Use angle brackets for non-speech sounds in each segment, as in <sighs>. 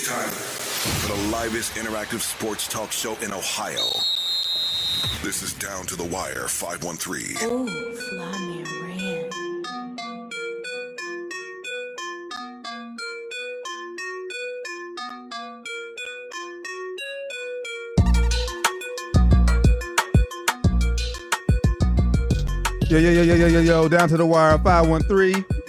It's time for the livest interactive sports talk show in Ohio. This is Down to the Wire 513. Ooh, fly me ran. Yo, yo, yo, yo, yo, yo, yo, down to the wire, 513.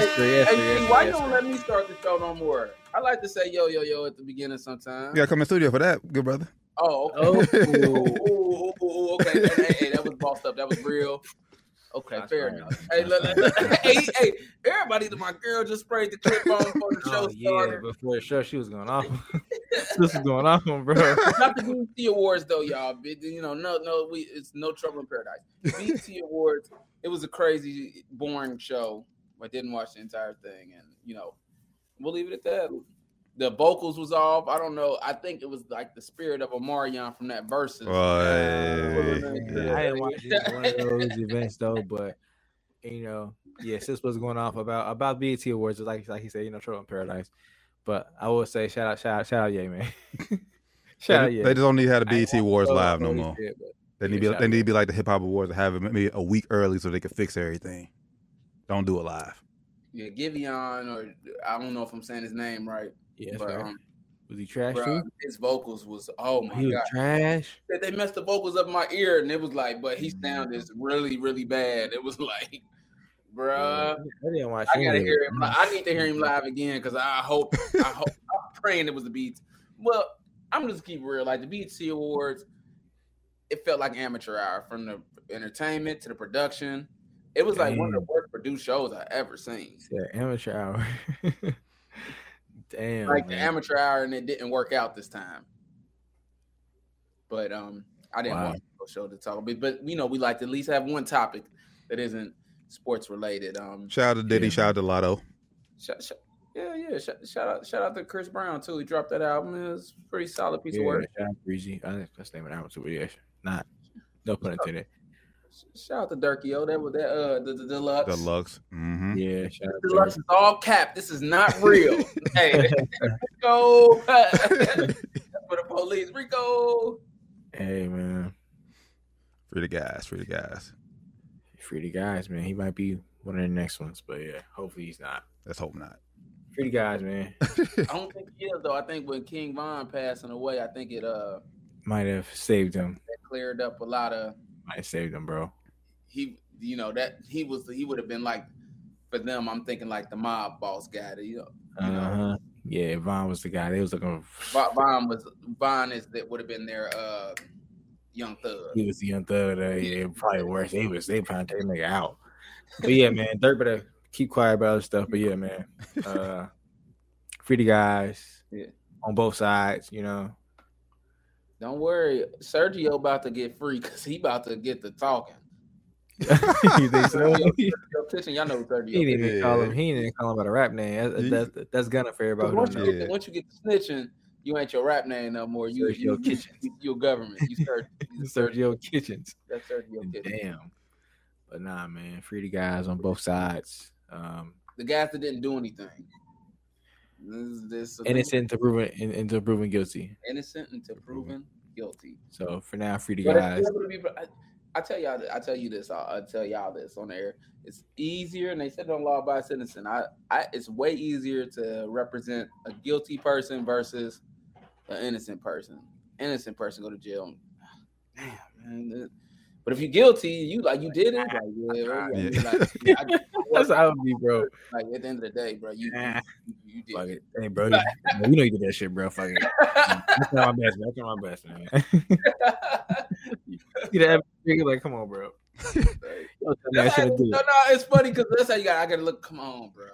Yes, sir. Yes, sir. Hey, Yes, sir, why you don't sir. let me start the show no more? I like to say yo yo yo at the beginning sometimes. You gotta come in studio for that, good brother. Oh, okay. Oh, Ooh, ooh, ooh, ooh, okay. hey, hey, hey, that was bossed up. That was real. Okay, That's fair enough. Hey, look, look, look. <laughs> hey, hey, everybody, my girl just sprayed the clip on before the oh, show Oh, yeah, started. before the show, she was going off. <laughs> this was going off, bro. Not the BET Awards though, y'all. But, You know, no, no, we it's no trouble in paradise. BT Awards, it was a crazy, boring show. I didn't watch the entire thing, and you know, we'll leave it at that. The vocals was off. I don't know. I think it was like the spirit of Omarion from that verses. Right. I didn't watch it, one of those events though, but you know, yes, this was going off about about BET Awards, like like he said, you know, Trouble in Paradise. But I will say shout out, shout out, shout out, yeah, man. <laughs> shout out, They, yeah. they just don't need to have the I BET Awards live no more. did, but They need, Yeah, to be, they need to be like the Hip Hop Awards and have it maybe a week early so they can fix everything. Don't do it live. Yeah, Giveon, or I don't know if I'm saying his name right, Yes, but sir. um, Was he trash bruh, too? his vocals was oh my He was god. trash. They- They messed the vocals up my ear, and it was like, but he sounded really, really bad. It was <laughs> like, bruh. I didn't watch. I gotta hear him. li- I need to hear him live again because I hope. I hope. <laughs> I'm praying it was the beats. Well, I'm just keep it real. Like the BET Awards, it felt like amateur hour from the entertainment to the production. It was like one of the worst produced shows I ever seen. Yeah, amateur hour. <laughs> Damn. Like the amateur hour, and it didn't work out this time. But um, I didn't Wow. watch the show to talk. But but you know, we like to at least have one topic that isn't sports related. Um, Shout out to Diddy, Yeah. shout out to Latto. Shout, shout, yeah, yeah. Shout, shout out, shout out to Chris Brown too. He dropped that album. It was a pretty solid piece yeah, of work. shout out Breezy. I think that's the name of the album too. but Yeah, not. No pun intended. Shout out to Durkio. Oh, that was that uh the, the deluxe. Deluxe. Mm-hmm. Yeah, shout out The deluxe is all cap. This is not real. <laughs> hey, Rico. <laughs> for the police, Rico. Hey man, Free the guys, free the guys. free the guys, man. He might be one of the next ones, but yeah, hopefully he's not. Let's hope not. Free the guys, man. <laughs> I don't think he is though. I think when King Von passing away, I think it uh Might have saved him. that cleared up a lot of Might have saved him, bro. he. You know that he was he would have been like for them. I'm thinking like the mob boss guy. that, You know. Uh-huh. Yeah, Von was the guy. They was looking. Von, Von was Von is that would have been their uh young thug. He was the young thug. Uh, yeah, probably worse. They was they trying to take nigga out. But yeah, man, Durk better keep quiet about other stuff. But yeah, man, <laughs> uh, free the guys. Yeah. on both sides. You know, Don't worry, Sergio about to get free because he about to get the talking. <laughs> you think so? Sergio he Kitchen, y'all know who Sergio. didn't even is. call him. He didn't call him by the rap name. That's that's, that's, that's gonna fair about Once him. you, get the, once you get the snitching, you ain't your rap name no more. You Sergio you, Kitchens. you, you government. You Sergio. <laughs> Sergio Kitchens. That's Sergio Kitchen. Damn. But nah, man, free the guys on both sides. Um, The guys that didn't do anything. This, this innocent to proven in, into proven guilty. innocent until proven guilty. So for now, free the But guys. be- I, I tell y'all, I tell you this, I, I tell y'all this on air. It's easier, and they said on law by citizen. I, I, it's way easier to represent a guilty person versus an innocent person. Innocent person go to jail. <sighs> Damn, man. But if you're guilty, you like you did it. Like, yeah, oh, yeah, Yeah. like, <laughs> yeah, I- <laughs> That's how it be, bro. like at the end of the day, bro, you you, you did. Fuck it. Hey, bro. <laughs> You, you know you did that shit, bro. Fuck it. That's my best, man. That's my best, man. you know, every- like, come on, bro. Don't tell me I That's how- shouldn't do no, no, it's funny because that's how you got. I gotta look. Come on, bro.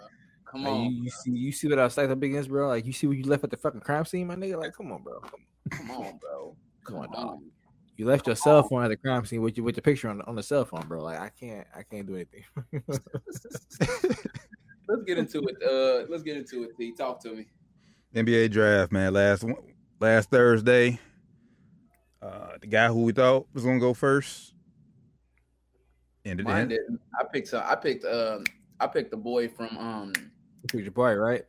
Come Like, on, you, you see, you see what I was stacked up against, bro. Like, you see what you left at the fucking crime scene, my nigga. Like, come on, bro. Come, come on, bro. come Come on, dog. on. You left your cell phone at the crime scene with your with your picture on the, on the cell phone, bro. Like, I can't, I can't do anything. <laughs> Let's get into it. Uh, let's get into it. T. Talk to me. NBA draft, man. Last last Thursday, uh, the guy who we thought was gonna go first ended Mine in. didn't. I picked. Some, I picked. Um, I picked the boy from um picked Jabari, right?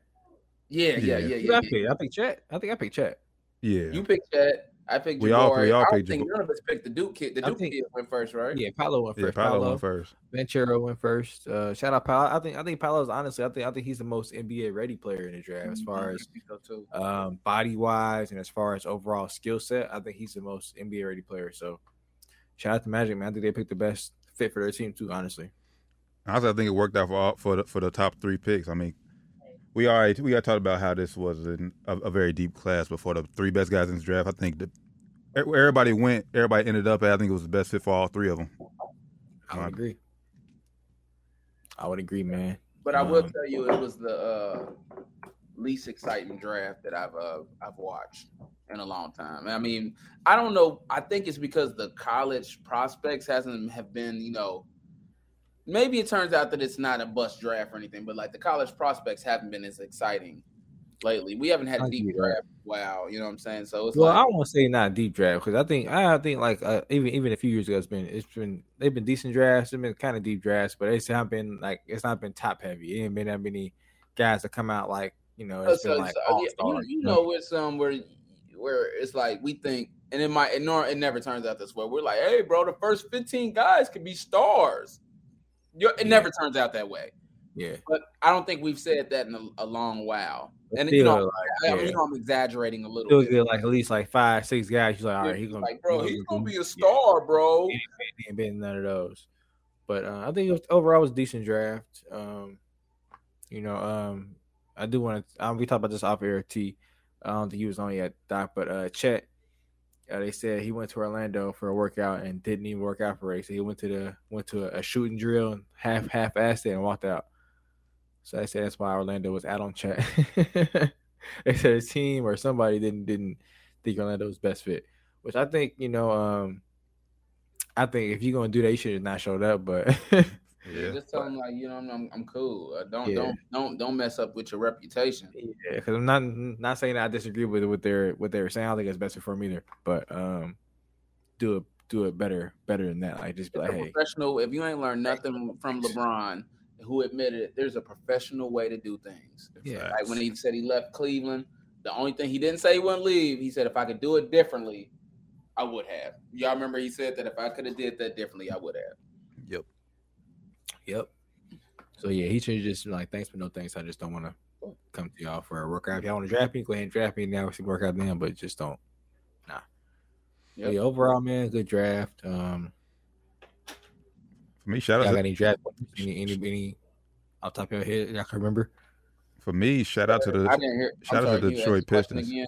Yeah, yeah, Yeah. yeah, Who yeah. I yeah. picked? I picked Chet. I think I picked Chet. Yeah. You picked that. I picked We all- Jabari. we all I don't picked think Jabari. none of us picked the Duke kid. The Duke think- kid went first, right? Yeah, Paolo went yeah, first. Paolo Paolo, went first. Ventura went first. Uh, shout out Paolo. I think I think Paolo's honestly. I think I think he's the most NBA ready player in the draft as far as I think so too. um, body wise and as far as overall skill set. I think he's the most NBA ready player. So shout out to Magic, man. I think they picked the best fit for their team too. Honestly, Honestly, I think it worked out for all, for the, for the top three picks. I mean, we already we got talked about how this was an, a, a very deep class, before the three best guys in this draft, I think that where everybody went, everybody ended up. at, I think it was the best fit for all three of them. I would Right. agree. I would agree, man. But I will Um, tell you, it was the uh, least exciting draft that I've uh, I've watched in a long time. I mean, I don't know. I think it's because the college prospects hasn't have been, you know, maybe it turns out that it's not a bust draft or anything, but like the college prospects haven't been as exciting lately. We haven't had a deep draft. Wow, you know what I'm saying? So it's Well, like I won't say not a deep draft because I think I think like uh, even even a few years ago it's been it's been they've been decent drafts. It's been kind of deep drafts, but it's not been like it's not been top heavy. It ain't been that many guys that come out like you know it's So- been like so, all yeah, you, you know, with some where where it's like we think, and it might, it, nor, it never turns out this way. We're like, hey, bro, the first fifteen guys could be stars. You- It Yeah. never turns out that way. yeah. But I don't think we've said that in a, a long while. And you know, like, I, I yeah. mean, you know, I'm exaggerating a little Still bit. get like at least like five six guys. You're like all right, he's gonna like, bro, he's he's gonna be a Yeah. star, bro. He ain't been none of those. But uh, I think it was, overall it was a decent draft. Um, you know, um, I do want to. Um, we talked about this off air. T. I don't think he was on yet, Doc. But uh, Chet, uh, they said he went to Orlando for a workout and didn't even work out for a race. He went to the went to a, a shooting drill and half half assed it and walked out. So they said that's why Orlando was out on Chet. <laughs> they said his team or somebody didn't didn't think Orlando was best fit, which I think you know. Um, I think if you're gonna do that, you should have not showed up. But <laughs> Yeah. Just tell him like, you know, I'm, I'm cool. Uh, don't Yeah. don't don't don't mess up with your reputation. yeah, because I'm not not saying that I disagree with what they're what they were saying. I don't think it's best for him either. But um, do it do it better better than that. Like just be like, hey, professional. If you ain't learned nothing from LeBron, who admitted it, there's a professional way to do things. Yeah. Like when he said he left Cleveland, the only thing he didn't say he wouldn't leave. He said if I could do it differently, I would have. Y'all remember he said that if I could have did that differently, I would have. Yep. yep. So yeah, he should just be like, thanks but no thanks. I just don't want to come to y'all for a workout. If y'all want to draft me, go ahead and draft me. Now we can work out then, but just don't. Nah. Yep. Yeah, overall, man, good draft. Um, For me, shout y'all out got to, any draft? Any any any off top of your head y'all can remember? for me, shout out to the hear. I'm shout out to the Detroit Pistons. Again?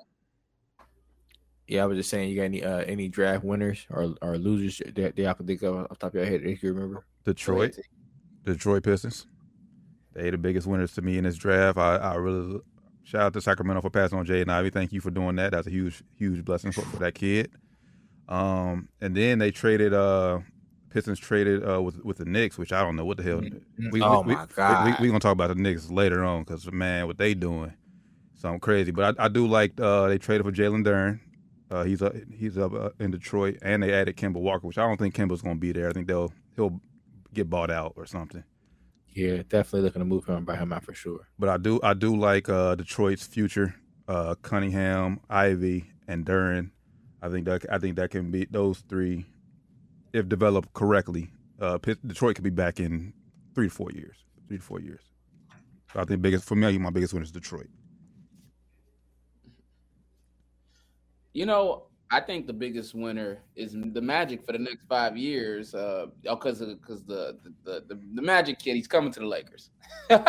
Yeah, I was just saying, you got any uh any draft winners or or losers that, that y'all can think of off the top of your head if you remember? Detroit. ahead, T. Detroit Pistons. They the biggest winners to me in this draft. I, I really shout out to Sacramento for passing on Jaden Ivey. Thank you for doing that. That's a huge, huge blessing for, for that kid. Um, and then they traded uh Pistons traded uh with with the Knicks, which I don't know what the hell. We, oh we, my we, god! we, we gonna talk about the Knicks later on because man, what they doing, something crazy. But I, I do like uh they traded for Jalen Duren. Uh, he's up he's up uh, in Detroit, and they added Kemba Walker, which I don't think Kemba's gonna be there. I think they'll he'll get bought out or something. yeah, definitely looking to move him and buy him out for sure. But I do I do like uh, Detroit's future. Uh, Cunningham, Ivey, and Duren. I think that I think that can be those three, if developed correctly. Uh, Pitt- Detroit could be back in three to four years. Three to four years. So I think biggest for me, my biggest one is Detroit. You know, I think the biggest winner is the Magic for the next five years. Uh, because because the the, the the Magic kid, he's coming to the Lakers. <laughs> the,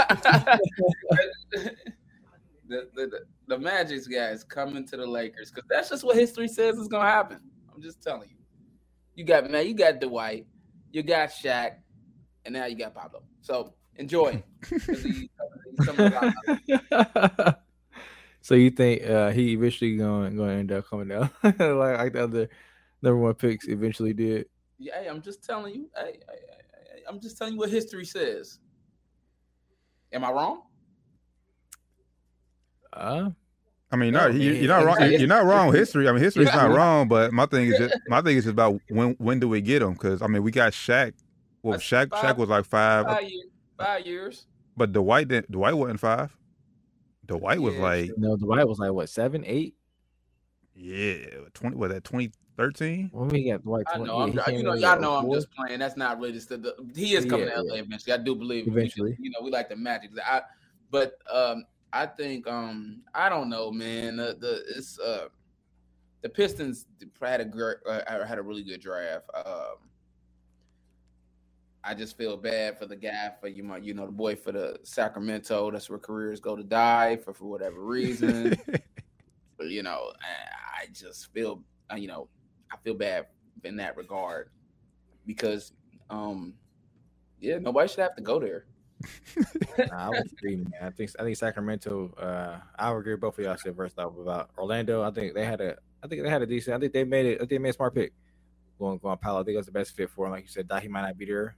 the, the the Magic's guy is coming to the Lakers because that's just what history says is gonna happen. I'm just telling you. You got man, you got Dwight, you got Shaq, and now you got Pablo. So enjoy. <laughs> <laughs> 'Cause he- he's coming to- so you think uh he eventually going going to end up coming down <laughs> like like the other number one picks eventually did? Yeah, hey, I'm just telling you. Hey, hey, hey, hey, I'm just telling you what history says. Am I wrong? Uh, I mean, No, not you, man, you're not wrong. <laughs> You're not wrong. with History. I mean, history's <laughs> Yeah. not wrong. But my thing is just my thing is about when when do we get them? Because I mean, we got Shaq. Well, That's Shaq five- Shaq was like five. Five years. Five years. But Dwight didn't. Dwight wasn't five. Dwight was Yeah, like, No, Dwight was like what seven, eight. yeah, twenty. Was that twenty thirteen? When we got Dwight, I 20, know, yeah, I'm, you know, y'all know I'm just playing. That's not really just the, the he is coming Yeah, to LA yeah. eventually. I do believe Eventually. You know, we like the magic. I, but um, I think um, I don't know, man. The, the it's uh, the Pistons had a great, uh, had a really good draft. Um, I just feel bad for the guy for you, know, you know, the boy for the Sacramento. That's where careers go to die for for whatever reason. <laughs> But, you know, I, I just feel, uh, you know, I feel bad in that regard because, um, yeah, nobody should have to go there. <laughs> Nah, I would agree, man. I think I think Sacramento. Uh, I would agree. with Both of y'all said first off about Orlando. I think they had a. I think they had a decent. I think they made it. I think they made a smart pick. Going going Paolo. I think that's the best fit for him. Like you said, Doc, he might not be there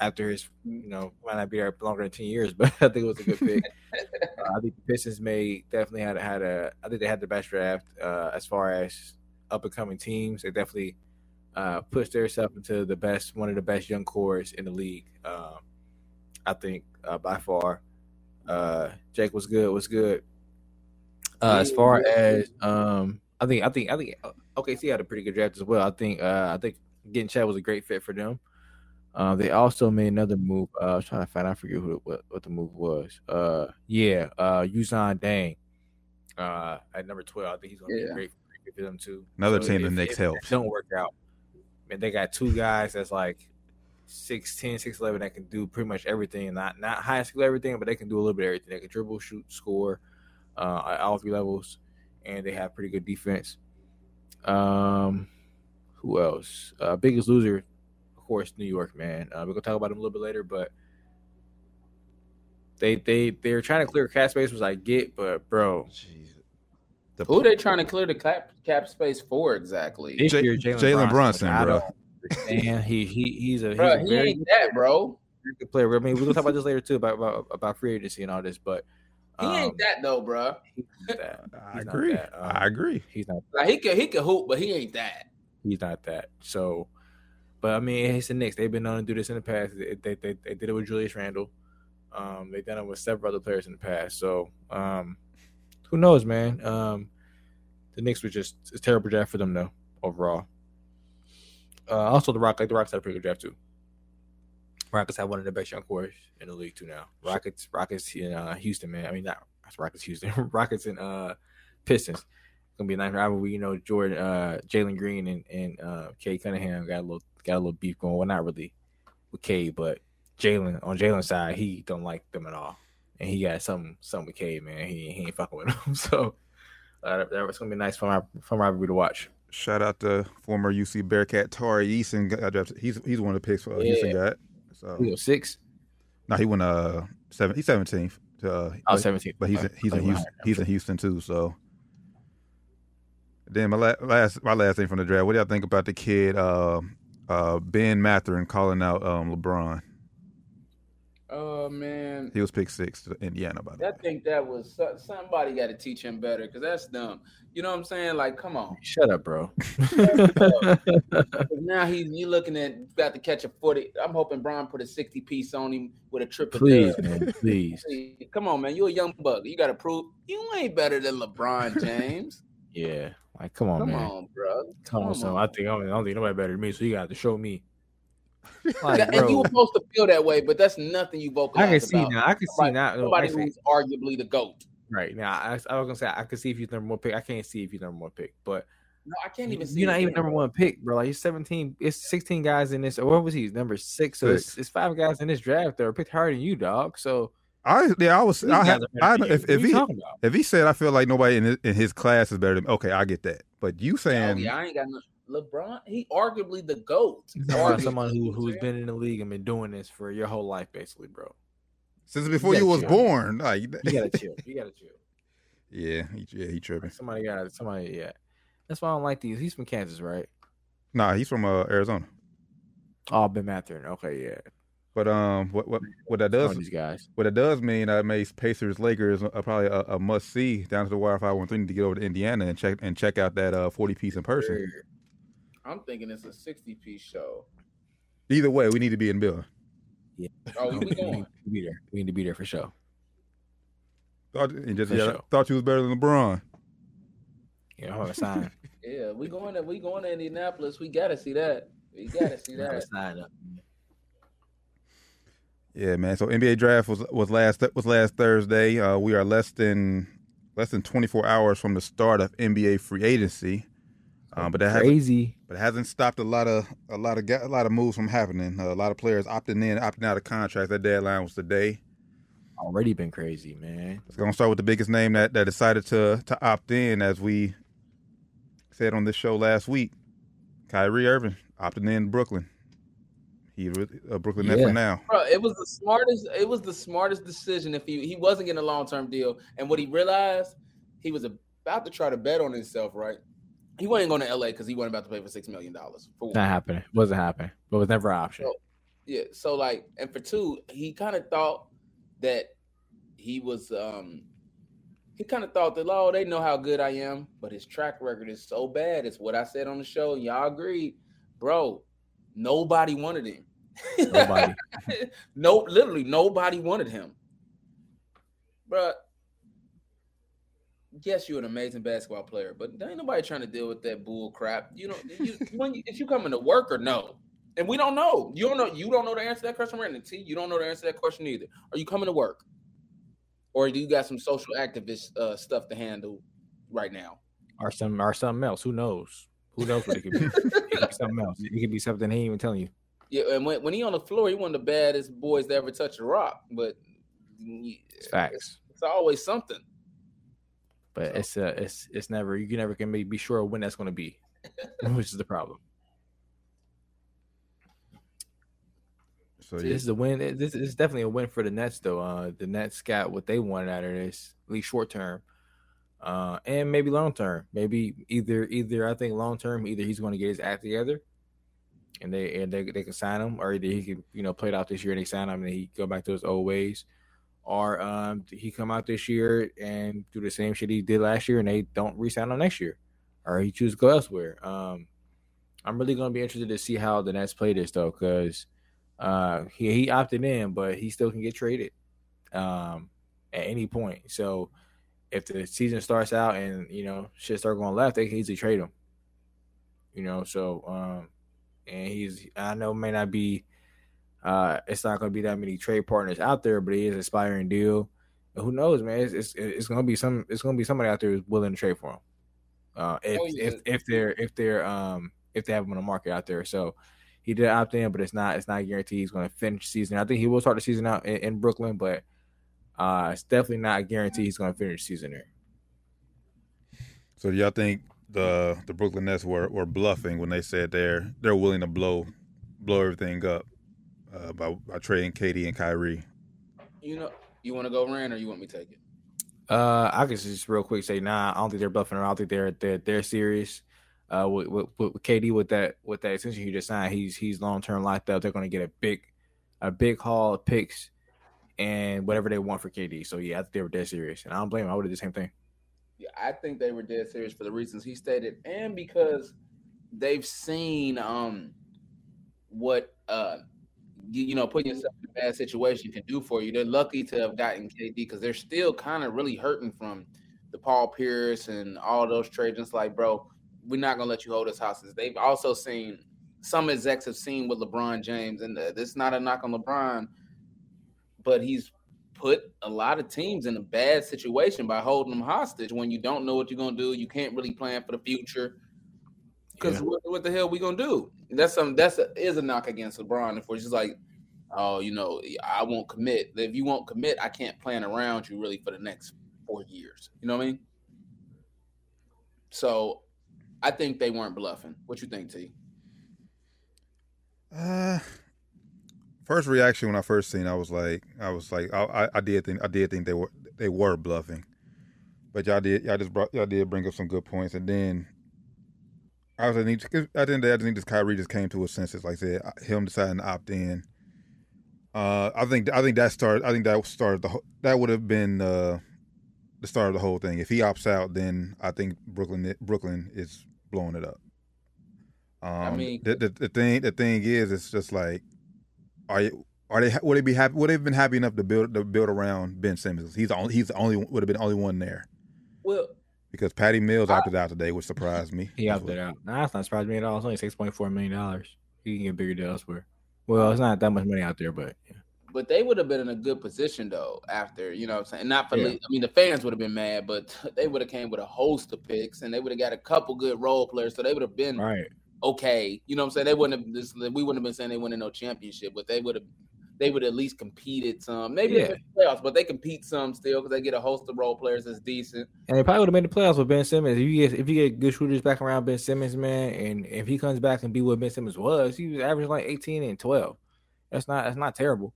after his. You know, might not be there longer than ten years, <laughs> but I think it was a good pick. <laughs> uh, I think the Pistons made definitely had had a. I think they had the best draft uh, as far as up and coming teams. They definitely uh, pushed themselves into the best, one of the best young cores in the league. Um, I think uh, by far. Uh, Jake was good. Was good. Uh, as far as um, I think, I think, I think OKC had a pretty good draft as well. I think, uh, I think getting Chet was a great fit for them. Uh, they also made another move. Uh, I was trying to find. out, I forget who what, what the move was. Uh, yeah, uh, Ousmane Dieng. Uh, at number twelve, I think he's gonna be Yeah. a great fit for them too. Another team the if- Knicks if that helps. Don't work out. Man, they got two guys that's like 6'10", 6'11", that can do pretty much everything. Not not high school everything, but they can do a little bit of everything. They can dribble, shoot, score, uh, at all three levels, and they have pretty good defense. Um, who else? Uh, biggest loser, of course, New York. Man, uh, we're gonna talk about them a little bit later, but they they they're trying to clear cap space, which I get, but bro, The- Who they trying to clear the cap cap space for exactly? this J- year Jalen Brunson, I bro. don't. He he he's a, he's Bro, a he very ain't that, bro. very good player. I mean, we'll talk about this later too about about, about free agency and all this, but He um, ain't that though, bro. he's that. <laughs> I agree. that. Um, I agree. He's not. Like he could he could hoop, but he ain't that. He's not that. So, but I mean, it's the Knicks. They've been known to do this in the past. They they, they, they did it with Julius Randle. Um, they've done it with several other players in the past. So, um, who knows, man? Um, the Knicks were just a terrible draft for them, though. Overall. Uh, also, the Rock, like the Rockets had a pretty good draft too. Rockets have one of the best young cores in the league too now. Rockets, Rockets in uh, Houston, man. I mean, not Rockets, Houston. <laughs> Rockets and uh, Pistons. Gonna be a nice rivalry. You know, Jordan, uh, Jalen Green, and and uh, Cade Cunningham got a little got a little beef going. Well, not really with Cade, but Jalen on Jalen's side, he don't like them at all, and he got something something with Cade, man. He he ain't fucking with <laughs> him. So uh, that, that's gonna be nice fun fun rivalry to watch. Shout out to former UC Bearcat Tari Eason. He's he's one of the picks for uh, Houston got. So We go six. no, he went uh seven. He's seventeenth. Uh, Oh, but- 17. but he's Okay. he's in Houston. He's in Houston too. So then my la- last my last thing from the draft. What do y'all think about the kid uh, uh, Ben Mathurin calling out um, LeBron? Oh man, He was picked six to Indiana by the I way. think that was somebody got to teach him better because that's dumb. You know what I'm saying? Like, come on. Shut up, bro. Now he's you looking at about to catch a forty. I'm hoping Brian put a sixty piece on him with a triple. please, dub. man, please. Come on, man. You're a young buck. You got to prove you ain't better than LeBron James. <laughs> Yeah, like come on, Come man. on, bro. Come on, son. I think I don't, I don't think nobody better than me, so you got to show me. <laughs> Like, and you were supposed to feel that way, but that's nothing you vocalize I can see about. now. I can see Somebody- now. no, Somebody who's arguably the goat. right now, I, I was gonna say I can see if he's number one pick. I can't see if he's number one pick, but No, I can't even see. you're not even number one pick, bro. Like you're 17. It's 16 guys in this. Or what was he? Number six. So it's, it's five guys in this draft that are picked higher than you, dog. So I yeah, I was. these I, guys had, I better than if, if he if he said I feel like nobody in his, in his class is better than me, okay, I get that. But you Oh, saying yeah, I ain't got no. LeBron, he arguably the goat. He's Arguably, someone you who know what who's I'm been in the league and been doing this for your whole life, basically, bro. since before You you, was chill. born, like, You gotta <laughs> chill. You gotta chill. yeah, he, yeah, he tripping. Somebody got somebody. Yeah, that's why I don't like these. He's from Kansas, right? Nah, he's from uh, Arizona. Oh, Ben Mathurin. Okay, yeah. But um, what what what that does these guys. what it does mean that makes Pacers Lakers uh, probably a, a must see down to the wire five one three to get over to Indiana and check and check out that uh forty piece in person. I'm thinking it's a 60 piece show. Either way, we need to be in the building. Yeah. Oh, we we <laughs> going. need to be there. We need to be there for sure. Thought, and just, For yeah, sure. thought you was better than LeBron. Yeah, hold on, sign. <laughs> Yeah, we going to we going to Indianapolis. We gotta see that. We gotta see Hold on, that. Yeah, man. So NBA draft was was last was last Thursday. Uh, we are less than less than 24 hours from the start of NBA free agency. Um, but that hasn't, Crazy. but it hasn't stopped a lot of a lot of a lot of moves from happening. Uh, a lot of players opting in, opting out of contracts. That deadline was today. Already been crazy, man. It's gonna start with the biggest name that, that decided to to opt in, as we said on this show last week. Kyrie Irving opting in Brooklyn. He was a Brooklyn net Yeah. for now. Bro, it was the smartest. It was the smartest decision. If he he wasn't getting a long term deal, and what he realized, he was about to try to bet on himself. Right, he wasn't going to LA because he wasn't about to pay for six million dollars. For one. Not happening. Wasn't happening. But was never an option. So- Yeah. So like, and for two, he kind of thought that he was um he kind of thought that oh they know how good I am, but his track record is so bad. It's what I said on the show, y'all agreed, bro. Nobody wanted him. Nobody. <laughs> no, literally nobody wanted him. But Yes, you're an amazing basketball player, but ain't nobody trying to deal with that bull crap. You know, you, <laughs> when you, if you coming to work or no, and we don't know. You don't know. You don't know the answer to that question, Brandon T. You don't know the answer to that question either. Are you coming to work, or do you got some social activist uh, stuff to handle right now? or some or something else. Who knows? Who knows what it could be? it could be <laughs> something else. It could be something he ain't even telling you. Yeah, and when, when he on the floor, he one of the baddest boys to ever touch a rock. But It's facts. it's always something. But it's uh it's it's never you can never can be, be sure when that's gonna be. <laughs> which is the problem. So This yeah, is a win. This is definitely a win for the Nets, though. Uh, the Nets got what they wanted out of this, at least short term, uh, and maybe long term. Maybe either either I think long term, either he's going to get his act together, and they and they, they can sign him, or either he can you know play it out this year and they sign him and he go back to his old ways, or um, he come out this year and do the same shit he did last year and they don't re-sign him next year, or he chooses to go elsewhere. Um, I'm really to be interested to see how the Nets play this though, because. Uh, he he opted in, but he still can get traded um, at any point. So if the season starts out and you know shit start going left, they can easily trade him. You know, so um, and he's I know may not be uh, it's not going to be that many trade partners out there, but he is an aspiring deal. And who knows, man? It's it's, it's going to be some it's going to be somebody out there who's willing to trade for him. Uh, if Oh, yeah. if if they're if they're um if they have him on the market out there, so he did opt in, but it's not it's not guaranteed he's going to finish the season. I think he will start the season out in, in Brooklyn, but uh, it's definitely not guaranteed he's going to finish the season there. so do y'all think the the Brooklyn Nets were, were bluffing when they said they're they're willing to blow blow everything up uh, by by trading KD and Kyrie? You know, you want to go Rand or you want me to take it? Uh, I can just real quick say, nah, I don't think they're bluffing around. I think they're they're they're serious. Uh, with, with, with KD with that with that extension he just signed, he's he's long term locked up. They're going to get a big a big haul of picks and whatever they want for KD. So yeah, I think they were dead serious, and I don't blame him. I would have did the same thing. I think they were dead serious for the reasons he stated, and because they've seen um what uh you, you know putting yourself in a bad situation can do for you. They're lucky to have gotten KD because they're still kind of really hurting from the Paul Pierce and all those trades. It's like, bro, we're not gonna let you hold us hostage. They've also seen some execs have seen with LeBron James, and uh, this is not a knock on LeBron, but he's put a lot of teams in a bad situation by holding them hostage when you don't know what you're gonna do. You can't really plan for the future. Because Yeah. what, what the hell we gonna do? That's some that's a, is a knock against LeBron. If we're just like, oh, you know, I won't commit. If you won't commit, I can't plan around you really for the next four years. You know what I mean? So, I think they weren't bluffing. What you think, T? Uh, first reaction when I first seen, I was like, I was like, I, I, I did think, I did think they were, they were bluffing, but y'all did, y'all just brought, y'all did bring up some good points, and then I was like, at the end of the day, I just think this Kyrie just came to his senses, like I said, him deciding to opt in. Uh, I think, I think that started, I think that started the, that would have been uh, the start of the whole thing. If he opts out, then I think Brooklyn, Brooklyn is blowing it up. Um, mean- the, the the thing the thing is, it's just like, are you are they would they be happy? Would they have been happy enough to build to build around Ben Simmons? He's the only, he's the only would have been the only one there Well, because Patty Mills opted out today, which surprised me. He opted out. Nah, that's not surprising me at all. It's only six point four million dollars. He can get bigger deal elsewhere. Well, it's not that much money out there, but yeah. but they would have been in a good position though after you know what I'm saying not for Yeah. I mean the fans would have been mad, but <laughs> they would have came with a host of picks and they would have got a couple good role players, so they would have been right. Okay. You know what I'm saying? They wouldn't have this we wouldn't have been saying they won no championship, but they would have they would at least competed some. Maybe Yeah. playoffs, but they compete some still because they get a host of role players that's decent. And they probably would have made the playoffs with Ben Simmons. If you get if you get good shooters back around Ben Simmons, man, and if he comes back and be what Ben Simmons was, he was averaging like 18 and 12. That's not that's not terrible.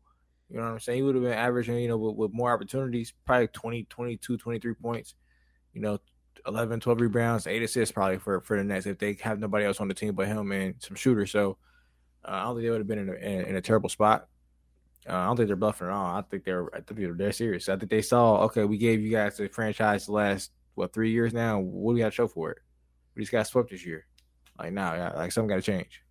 You know what I'm saying? He would have been averaging, you know, with, with more opportunities, probably 20, 22, 23 points, you know, 11, 12 rebounds, eight assists probably for, for the Nets if they have nobody else on the team but him and some shooters. So uh, I don't think they would have been in a, in, in a terrible spot. Uh, I don't think they're bluffing at all. I think they're I think they're, they're serious. I think they saw okay, we gave you guys the franchise the last what three years now. What do we got to show for it? We just got swept this year. Like now, yeah, like something got to change.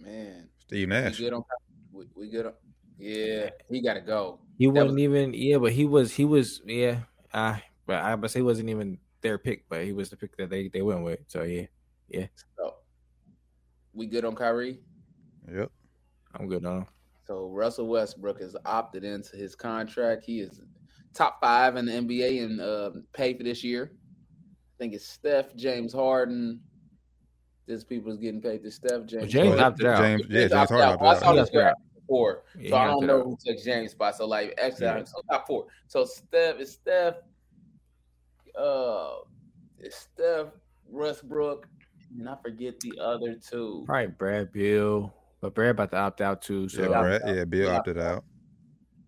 Man, Steve we Nash. good on we, we good on yeah, he gotta go. He That wasn't even yeah, but he was he was yeah. Uh, but I but he wasn't even their pick, but he was the pick that they they went with. So yeah, yeah. So we good on Kyrie. Yep. I'm good on. him. So Russell Westbrook has opted into his contract. He is top five in the NBA in uh, pay for this year. I think it's Steph, James Harden. This people's getting paid to Steph, James. James Harden. opted out. James, yeah, James opted Harden out. Well, I saw out. this He opted out. graph before, Yeah, so I don't know out. who took James' spot. So like, actually, Yeah. so top four. So Steph is Steph. Uh, it's Steph, Westbrook, and I forget the other two. Probably Brad Beal, but Brad about to opt out too. So Yeah, Brad, yeah, Beal Yeah. opted out.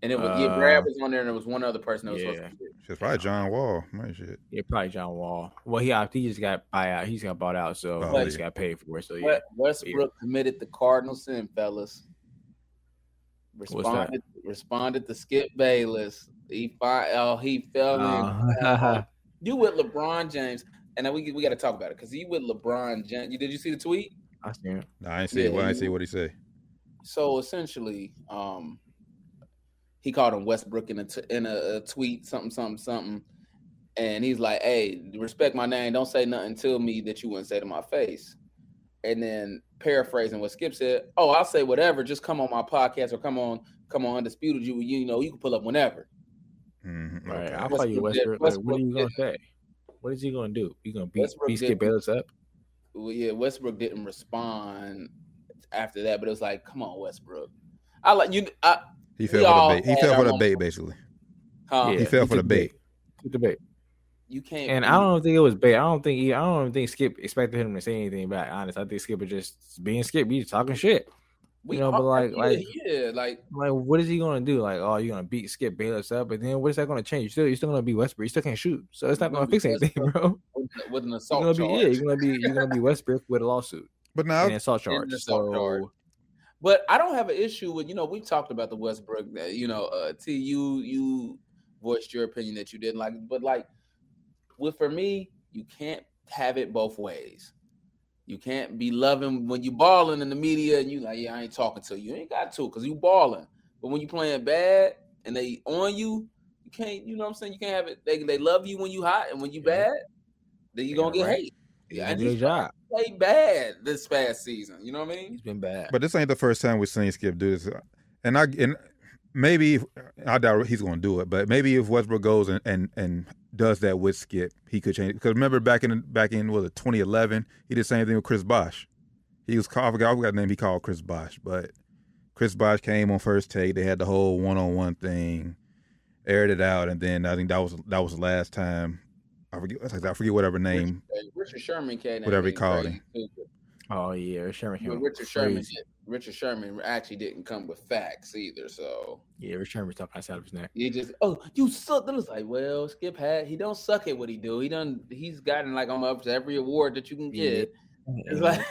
And it was yeah, Uh, Brad was on there, and there was one other person that was yeah. supposed to. Be Shit's probably John Wall. Man, shit. yeah, probably John Wall. Well, he opt- he just got buy out. He's got bought out, so Oh, he just yeah. got paid for it. So yeah, West- Westbrook committed the cardinal sin, fellas. that? Responded, responded to Skip Bayless. He fi- oh, he fell in. <laughs> You with LeBron James, and then we we got to talk about it because you with LeBron James. You did you see the tweet? I seen it. Nah, I ain't see. Yeah, well, I ain't he- see what he say. So essentially, um, he called him Westbrook in a t- in a, a tweet, something, something, something, and he's like, "Hey, respect my name. Don't say nothing to me that you wouldn't say to my face." And then paraphrasing what Skip said, "Oh, I'll say whatever. Just come on my podcast or come on, come on Undisputed. You, you know, you can pull up whenever." Mhm, Right, okay. I'll call you Westbrook Westbrook. Like, what are you gonna say? What is he gonna do? You gonna beat, Westbrook beat Skip Bayless up? Well, yeah, Westbrook didn't respond after that, but it was like, "Come on, Westbrook." I like you. I, He fell for the bait. He fell for the bait, basically. huh? He fell he for the took bait. Took the bait. You can't. And I don't think it was bait. I don't think he, I don't think Skip expected him to say anything back. Honest, I think Skip was just being Skip. He's talking shit. We you know, but like- yeah, like- yeah, like Like, what is he gonna do? Like, oh, you're gonna beat Skip Bayless up, but then what is that gonna change? You still, you're still gonna be Westbrook. You still can't shoot, so it's not You're gonna gonna fix anything, bro. with, <laughs> with an <laughs> You're assault gonna be, charge. yeah, you're gonna be, you're gonna be Westbrook with a lawsuit But now, and an assault And an charge. assault charge. So, But I don't have an issue with you know we talked about the Westbrook. You know, uh, T you you voiced your opinion that you didn't like, it, but like with for me, you can't have it both ways. You can't be loving when you balling in the media and you like, yeah, I ain't talking to you. You ain't got to because you balling. But when you playing bad and they on you, you can't. You know what I'm saying? You can't have it. They they love you when you hot and when you Yeah. bad, then you Yeah, gonna get right. hate. Yeah, doing and a good he's job. played bad this past season. You know what I mean? He's been bad. but this ain't the first time we've seen Skip do this. And I and maybe I doubt he's going to do it. But maybe if Westbrook goes and, and, and does that with Skip, he could change. it. Because remember back in back in was it 2011, he did the same thing with Chris Bosh. He was called, I forgot what name he called Chris Bosh, but Chris Bosh came on first take. They had the whole one on one thing, aired it out, and then I think that was that was the last time. I forget I forget whatever name. Richard, Richard Sherman came. Whatever he called him. Oh yeah, Sherman. But came Richard Sherman, crazy. Richard Sherman actually didn't come with facts either. So Yeah, Richard Sherman was talking outside of his neck. he just, oh, you suck. Then it's like, well, Skip had he don't suck at what he do. He done he's gotten like I'm up to every award that you can get. It's like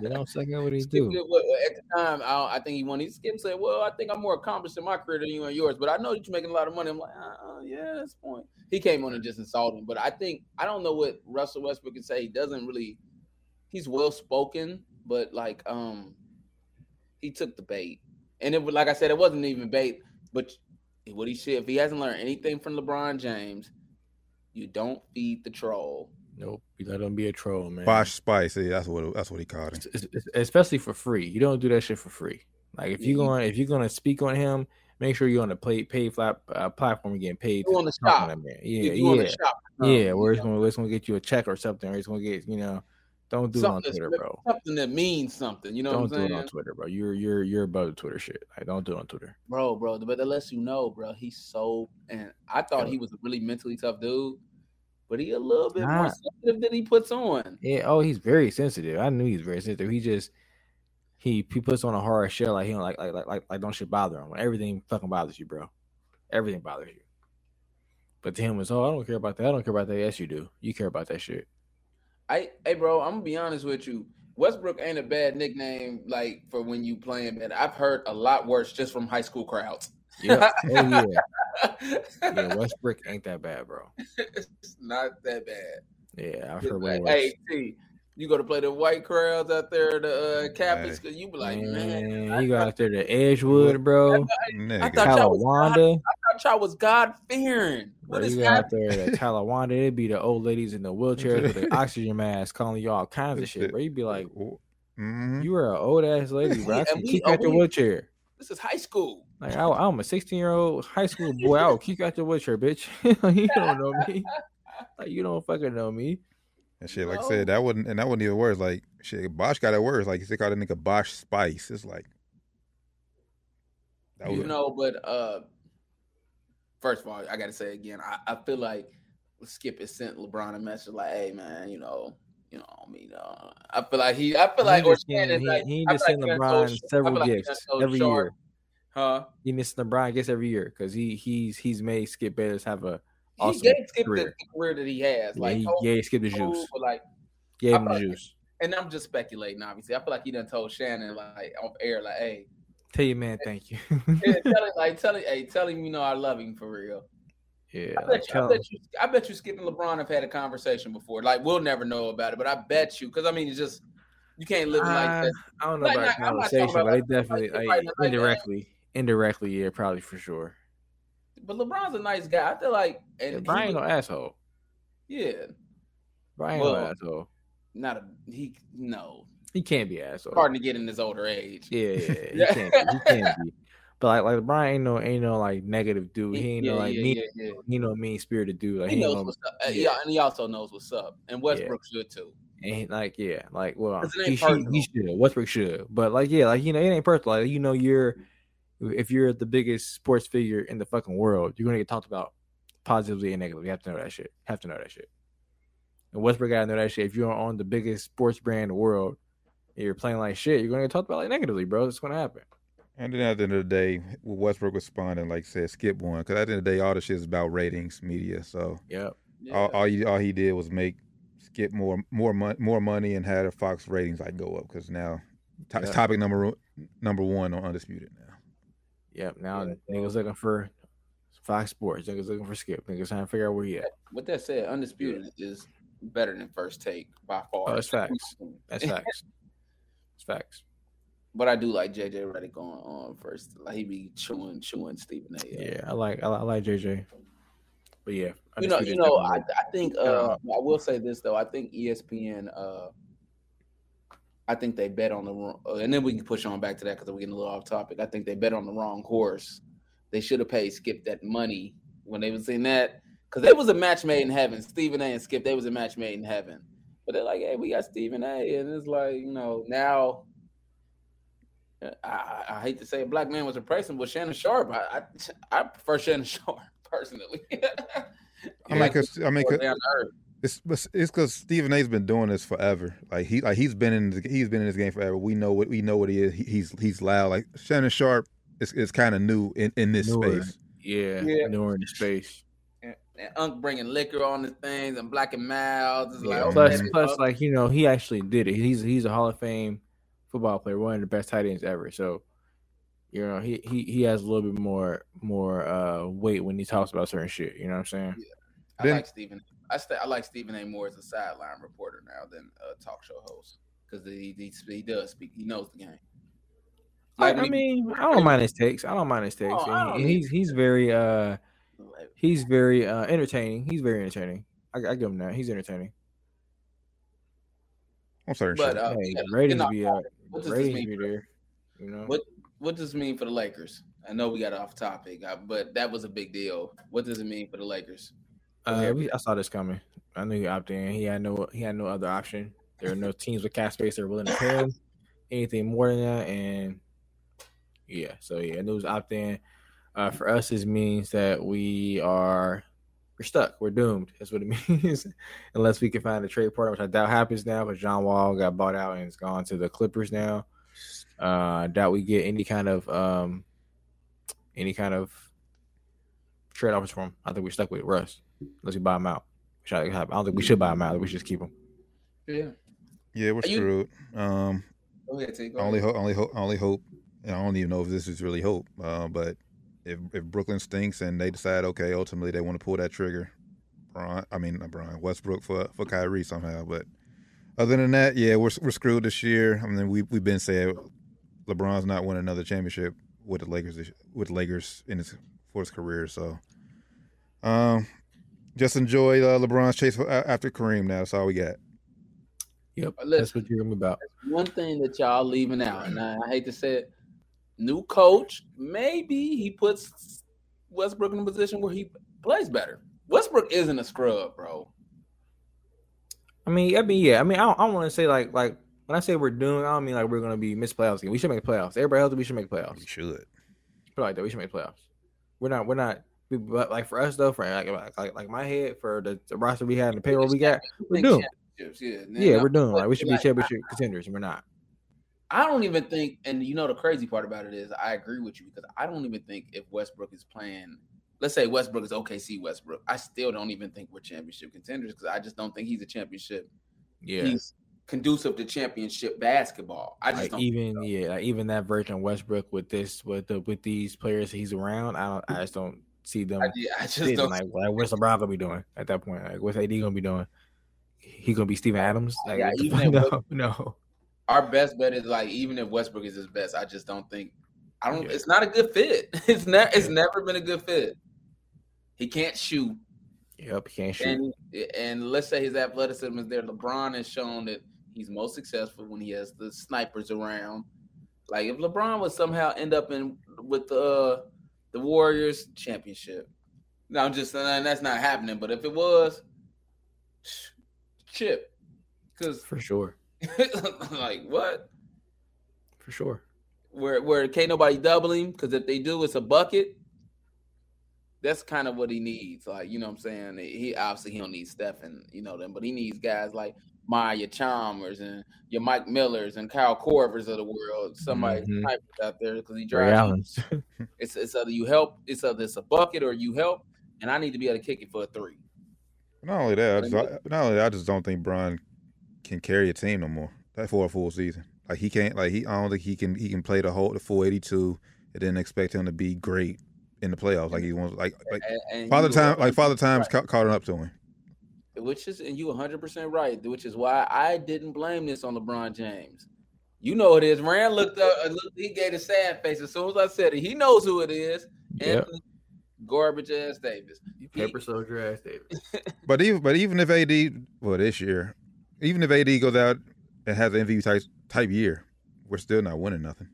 you know, second what <laughs> he Skip do. what- at the time. I, I think he won. He Skip said, "Well, I think I'm more accomplished in my career than you and yours, but I know that you're making a lot of money." I'm like, uh, "Yeah, that's point." He came on and just insulted him, but I think I don't know what Russell Westbrook can say. He doesn't really. He's well spoken, but like, um, he took the bait. And it was like I said, it wasn't even bait. But what he should, if he hasn't learned anything from LeBron James, you don't feed the troll. Nope, you let him be a troll, man. Bosh Spice, yeah, that's what that's what he called him. Es- es- especially for free. You don't do that shit for free. Like if Yeah, you you- going if you're gonna speak on him, make sure you're on the play paid flat uh, platform and getting paid. You on the shop. man. Yeah, you want yeah, to shop, yeah. Where you it's gonna where it's gonna get you a check or something, or it's gonna get you know. Don't do it on Twitter, bro. Something that means something. You know Don't what do I'm it on Twitter, bro. You're you're you're above the Twitter shit. Like don't do it on Twitter. bro, bro. But that lets you know, bro. He's so, and I thought he was a really mentally tough dude, but he a little bit more sensitive than he puts on. Yeah. Oh, he's very sensitive. I knew he's very sensitive. He just he he puts on a hard shell like he don't like like like like, like don't shit bother him. Everything fucking bothers you, bro. Everything bothers you. But to him it's oh I don't care about that. I don't care about that. Yes, you do. You care about that shit. I, hey, bro, I'm gonna be honest with you. Westbrook ain't a bad nickname like for when you playing, man. I've heard a lot worse just from high school crowds. Yeah. <laughs> oh yeah. Yeah. Westbrook ain't that bad, bro. <laughs> it's not that bad. Yeah, I've heard way worse. hey, T, you go to play the white crowds out there, the uh, school. You be like, man, Man, you go out there to Edgewood, bro. Nigga. thought y'all was Talawanda. I thought y'all was God fearing. Bro, What is you go out there to Talawanda, it'd be the old ladies in the wheelchairs with the <laughs> oxygen mask calling you all kinds of shit, bro. You'd be <laughs> like, Mhm. you are an old ass lady, bro. I can kick oh, out we- wheelchair. This is high school. Like I, I'm a 16 year old high school boy. I will kick out your wheelchair, bitch. <laughs> you don't know me. Like you don't fucking know me. And shit, like I said, that wasn't and that wasn't even worse. Like shit, Bosh got it worse. Like they called a nigga Bosh Spice. It's like that was You know, but uh first of all, I gotta say again, I, I feel like Skip has sent LeBron a message like, hey man, you know, you know, I mean, uh, I feel like he I feel like he or just send, Shannon, he, like, he I just feel like he LeBron Sh- I several feel like he gifts done every Sharpe, year. Huh? He gets LeBron gets every year because he he's he's made Skip Bayless have a He awesome gave Skip career. the career that he has. Yeah, Like he told gave Skip the juice. like Gave him the like- juice. and I'm just speculating, obviously. I feel like he done told Shannon like off air, like, hey, Tell your man thank you. <laughs> yeah, tell him, like tell him, <laughs> hey, tell him you know I love him for real. yeah, I like, bet, you, I bet you, I bet you, Skip and LeBron have had a conversation before. Like we'll never know about it, but I bet you, because I mean, it's just you can't live like that. I don't know Like, about like, not conversation, but they like, definitely like, like, like, like, indirectly, indirectly, yeah, probably for sure. But LeBron's a nice guy. I feel like, and he Brian no asshole. yeah, Brian Well, no asshole. not a he. No, He can't be asshole. starting to get in his older age. Yeah, yeah, he can't. Be. He can't be. <laughs> But like, like Brian ain't no, ain't no like negative dude. He ain't yeah, no like yeah, mean. yeah. He no mean spirited dude. Like He he, knows no, what's up, yeah. and he also knows what's up. And Westbrook should too. ain't like yeah, like well, he should, he should. Westbrook should. But like yeah, like you know, it ain't personal. Like you know, you're if you're the biggest sports figure in the fucking world, you're gonna get talked about positively and negatively. You have to know that shit. You Have to know that shit. And Westbrook gotta know that shit. If you're on the biggest sports brand in the world and you're playing like shit, you're gonna get talked about like negatively, bro. It's gonna happen. And then at the end of the day, Westbrook responding, like said, skip won. Because at the end of the day, all the shit is about ratings, media. So Yep. Yeah. all, all, he, all he did was make skip more more mon- more money and had a Fox ratings like go up. Because now to- it's Yeah. topic number number one on Undisputed now. Yep. Now Yeah. niggas looking for Fox Sports. Niggas looking for Skip. Niggas trying to figure out where he at. With that said, undisputed is better than first take by far. Oh, it's facts. That's <laughs> facts. It's facts. But I do like JJ Redick going on first. Like he be chewing, chewing Stephen A. Yeah, I like I, I like JJ. But yeah, You know, you know, I, I think uh, I will say this though. I think ESPN. Uh, I think they bet on the wrong, uh, and then we can push on back to that because we're getting a little off topic. I think they bet on the wrong horse. They should have paid Skip that money when they was in that because it was a match made in heaven. Stephen A. and Skip, they was a match made in heaven. But they're like, hey, we got Stephen A. And it's like, you know, now I, I, I hate to say a black man was replacing with Shannon Sharpe. I, I I prefer Shannon <laughs> Sharpe personally. <laughs> I mean, cause I mean, 'cause down to earth. It's it's because Stephen A's been doing this forever. Like he like he's been in the, he's been in this game forever. We know what we know what he is. He, he's he's loud. Like Shannon Sharpe is is kind of new in in this Newer. space. yeah, Yeah. newer in the space. and, and Unc bringing liquor on the things and blacking mouths. It's like, Yeah. okay, Plus, Mhm. like you know, he actually did it. He's he's a Hall of Fame football player, one of the best tight ends ever. So, you know, he he he has a little bit more more uh weight when he talks about certain shit. You know what I'm saying? I Then- like Stephen. I st- I like Stephen A. more as a sideline reporter now than a talk show host because he, he he does speak. He knows the game. I, Like, I mean, I don't mind his takes. I don't mind his takes. Oh, I And don't he- he's he's very uh he's very uh entertaining. He's very entertaining. I, I give him that. He's entertaining. I'm sorry. But shit. uh, hey, yeah, ratings you know, be uh, what does this ratings mean be for- there. You know. What what does this mean for the Lakers? I know we got off topic, uh, but that was a big deal. What does it mean for the Lakers? Uh, we, I saw this coming. I knew he opted in. He had no he had no other option. There are no <laughs> teams with cap space that are willing to pay him anything more than that. And yeah, so yeah, news opt in. Uh, for us, this means that we are we're stuck. We're doomed. That's what it <laughs> means. Unless we can find a trade partner, which I doubt happens now, because John Wall got bought out and it's gone to the Clippers now. Uh, I doubt we get any kind of um any kind of trade offers for him. I think we're stuck with Russ unless we buy him out. Which I, I don't think we should buy him out. We should just keep him. Yeah. yeah, we're are you- screwed. Um, Go ahead, T. Go only hope, only hope, only hope. And I don't even know if this is really hope. Uh, but if if Brooklyn stinks and they decide, okay, ultimately they want to pull that trigger, Brian, I mean not Brian Westbrook for for Kyrie somehow. But other than that, yeah, we're we're screwed this year. I mean, we we've been saying LeBron's not winning another championship with the Lakers with the Lakers in his for his career. So, um, just enjoy uh, LeBron's chase after Kareem. Now that's all we got. Yep, But that's what you're gonna about. one thing that y'all leaving out, and I, I hate to say it, new coach, maybe he puts Westbrook in a position where he plays better. Westbrook isn't a scrub, bro. I mean, I mean, yeah. I mean, I don't, I don't want to say like like when I say we're doing, I don't mean like we're gonna be miss playoffs again. We should make playoffs. Everybody else, we should make playoffs. We should. Put like that. We should make playoffs. We're not. We're not. But like for us though, for like like, like my head for the, the roster we had and the payroll we got, we're championships, Yeah, Yeah, we're doomed. Like we should be championship contenders, and we're not. I don't even think, and you know the crazy part about it is, I agree with you because I don't even think if Westbrook is playing, let's say Westbrook is OKC Westbrook, I still don't even think we're championship contenders because I just don't think he's a championship. Yeah. He's conducive to championship basketball. I just like don't. even yeah, like even that version of Westbrook with this with the with these players he's around, I don't I just don't see them. I, I just don't. like, like what's LeBron gonna be doing at that point? Like what's AD gonna be doing? He gonna be Steven Adams? Like Yeah, even <laughs> no, no. Our best bet is like even if Westbrook is his best, I just don't think. I don't. Yeah. It's not a good fit. <laughs> It's not. It's never been a good fit. He can't shoot. Yep, he can't shoot. And and let's say his athleticism is there. LeBron has shown that he's most successful when he has the snipers around. Like if LeBron would somehow end up in with the the Warriors championship. No, I'm just saying that's not happening. But if it was, chip, because for sure, <laughs> like what? for sure. Where where can't nobody double him? Because if they do, it's a bucket. That's kind of what he needs. Like, you know what I'm saying? He obviously he don't need Stephen, you know them, but he needs guys like Mario Chalmers and your Mike Millers and Kyle Korvers of the world. Somebody Mhm. snipers out there because he drives. It's it's either you help, it's either it's a bucket or you help, and I need to be able to kick it for a three. Not only that, I just, not only that, I just don't think Brian can carry a team no more. That for a full season, like he can't. Like he, I don't think he can. He can play the whole the full eighty two, and then expect him to be great in the playoffs. Like he wants. Like like And, and father you- time. Like father time's ca- caught up to him. Which is and you 100 percent right, which is why I didn't blame this on LeBron James. You know what it is. Rand looked up, uh, looked, he gave a sad face as soon as I said it. He knows who it is. Yep. Anthony garbage ass Davis. He- Pepper soldier ass Davis. <laughs> But even but even if AD well this year, even if AD goes out and has an MVP type type year, we're still not winning nothing.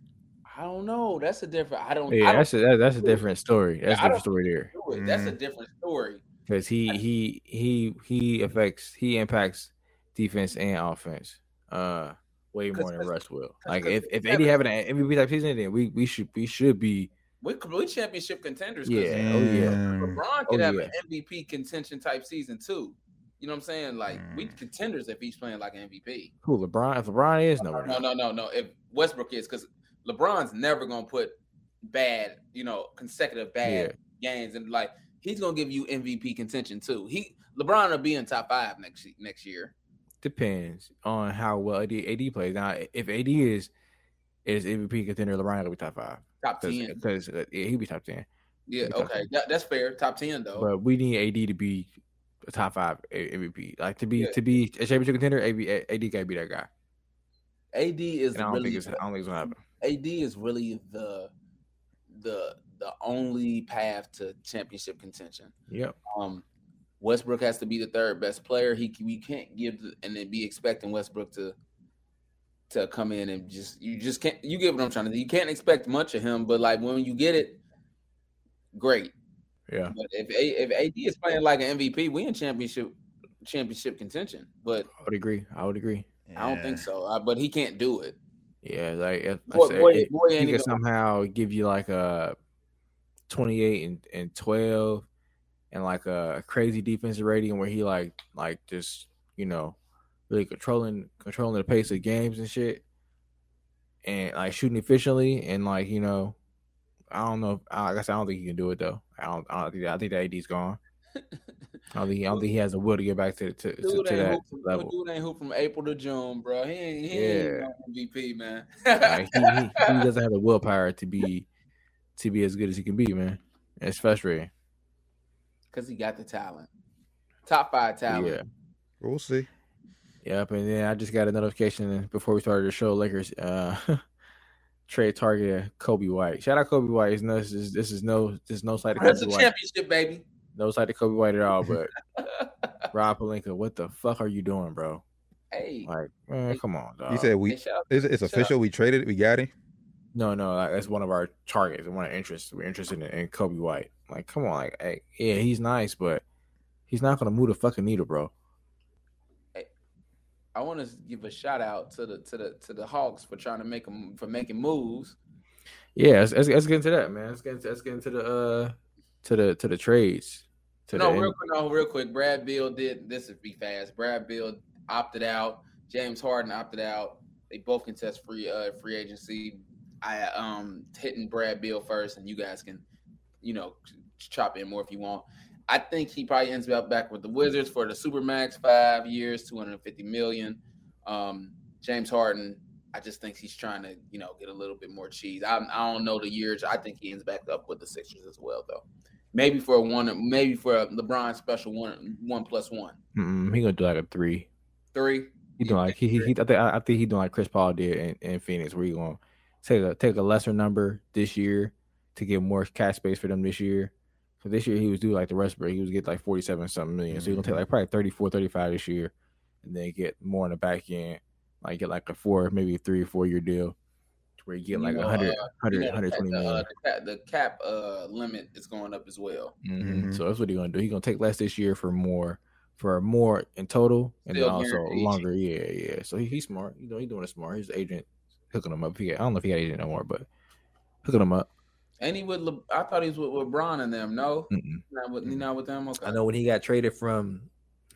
I don't know. That's a different. I don't. I Yeah, don't that's a that, that's a different story. That's a I different story there. do it. That's a Mhm. different story. Because he he he he affects he impacts defense and offense uh way more than Russ will. Like if if we haven't- having an MVP type season, then we we should we should be We're complete championship contenders. Yeah, oh, yeah. LeBron could Oh, have yeah. an MVP contention type season too. You know what I'm saying? Like we Mm. contenders if he's playing like an MVP. who LeBron. If LeBron is no, No, no, no, no. If Westbrook is, because LeBron's never gonna put bad, you know, consecutive bad games, and like he's gonna give you MVP contention too. He LeBron will be in top five next next year. depends on how well AD, AD plays. Now, if AD is is MVP contender, LeBron will be top five Top ten. because uh, yeah, he'll be top ten. Yeah, top okay, that, that's fair. Top ten though. But we need AD to be a top five A- MVP. Like to be Yeah. to be a championship contender, AD, AD gotta be that guy. AD is And I don't really think it's I don't think it's gonna happen. AD is really the the the only path to championship contention. Yep. Um, Westbrook has to be the third best player. He we can't give the, and then be expecting Westbrook to to come in and just you just can't you get what I'm trying to do. You can't expect much of him, but like when you get it, great. Yeah. But if if AD is playing like an MVP, we in championship championship contention. But I would agree. I would agree. I don't think so. Uh, but he can't do it. Yeah, like if, I Boy- said, boy- if boy he ain't could somehow give you like a twenty-eight and, and twelve, and like a crazy defensive rating where he like like just you know really controlling controlling the pace of games and shit, and like shooting efficiently and like you know, I don't know. I guess I don't think he can do it though. I don't. I don't think. I think that AD's gone. I don't think. I don't think he has the will to get back to to, to, to that from, level. dude ain't hoop from April to June, bro. He ain't, he Yeah. ain't MVP, man. Like, he, he, he doesn't have the willpower to be to be as good as he can be, man. It's frustrating. Because he got the talent. Top five talent. Yeah. We'll see. Yep. And then I just got a notification before we started the show. Lakers uh <laughs> trade target Coby White. Shout out Coby White. It's no, this is this is no this is no slight to That's a White. championship, baby. No slight to Coby White at all. But <laughs> Rob Pelinka, what the fuck are you doing, bro? hey, Like, man, come on, dog. He said we. shout out- It's, it's shout official. We traded. We got him. No, no, that's one of our targets, one of our interests. We're interested in, in Coby White. Like, come on, like, hey, yeah, he's nice, but he's not gonna move the fucking needle, bro. I want to give a shout out to the to the to the Hawks for trying to make them for making moves. Yeah, let's, let's, let's get into that, man. Let's get into, let's get into the uh to the to the trades. To no, the real quick, no, real quick. Brad Beal did this would be fast. Brad Beal opted out. James Harden opted out. They both contest free uh free agency. I um hitting Brad Beal first, and you guys can, you know, chop in more if you want. I think he probably ends up back with the Wizards for the Supermax five years, two hundred fifty million. Um, James Harden, I just think he's trying to, you know, get a little bit more cheese. I, I don't know the years. I think he ends back up with the Sixers as well, though. Maybe for a one, maybe for a LeBron special one, one plus one, Mm-mm, he gonna do like a three. three. He doing like he, he, he I think I think he doing like Chris Paul did in, in Phoenix, where he gonna take a take a lesser number this year to get more cash space for them this year. So this year he was due like the Westbrook, he was get like forty seven something million. So he's gonna take like probably 34, 35 this year, and then get more in the back end, like get like a four, maybe a three or four year deal, where you get like You a know, hundred, uh, hundred, You know, hundred twenty the, million. uh, the, cap, the cap uh, limit is going up as well. Mhm. Mhm. So that's what he's gonna do. He's gonna take less this year for more, for more in total, and Still then also guaranteed. longer. Yeah, yeah. So he, he's smart. You know, he's doing it smart. His agent hooking him up. He, I don't know if he got agent no more, but hooking him up. And he with, Le- I thought he was with LeBron and them. No, Mm-mm. not with, he not with them. Okay. I know when he got traded from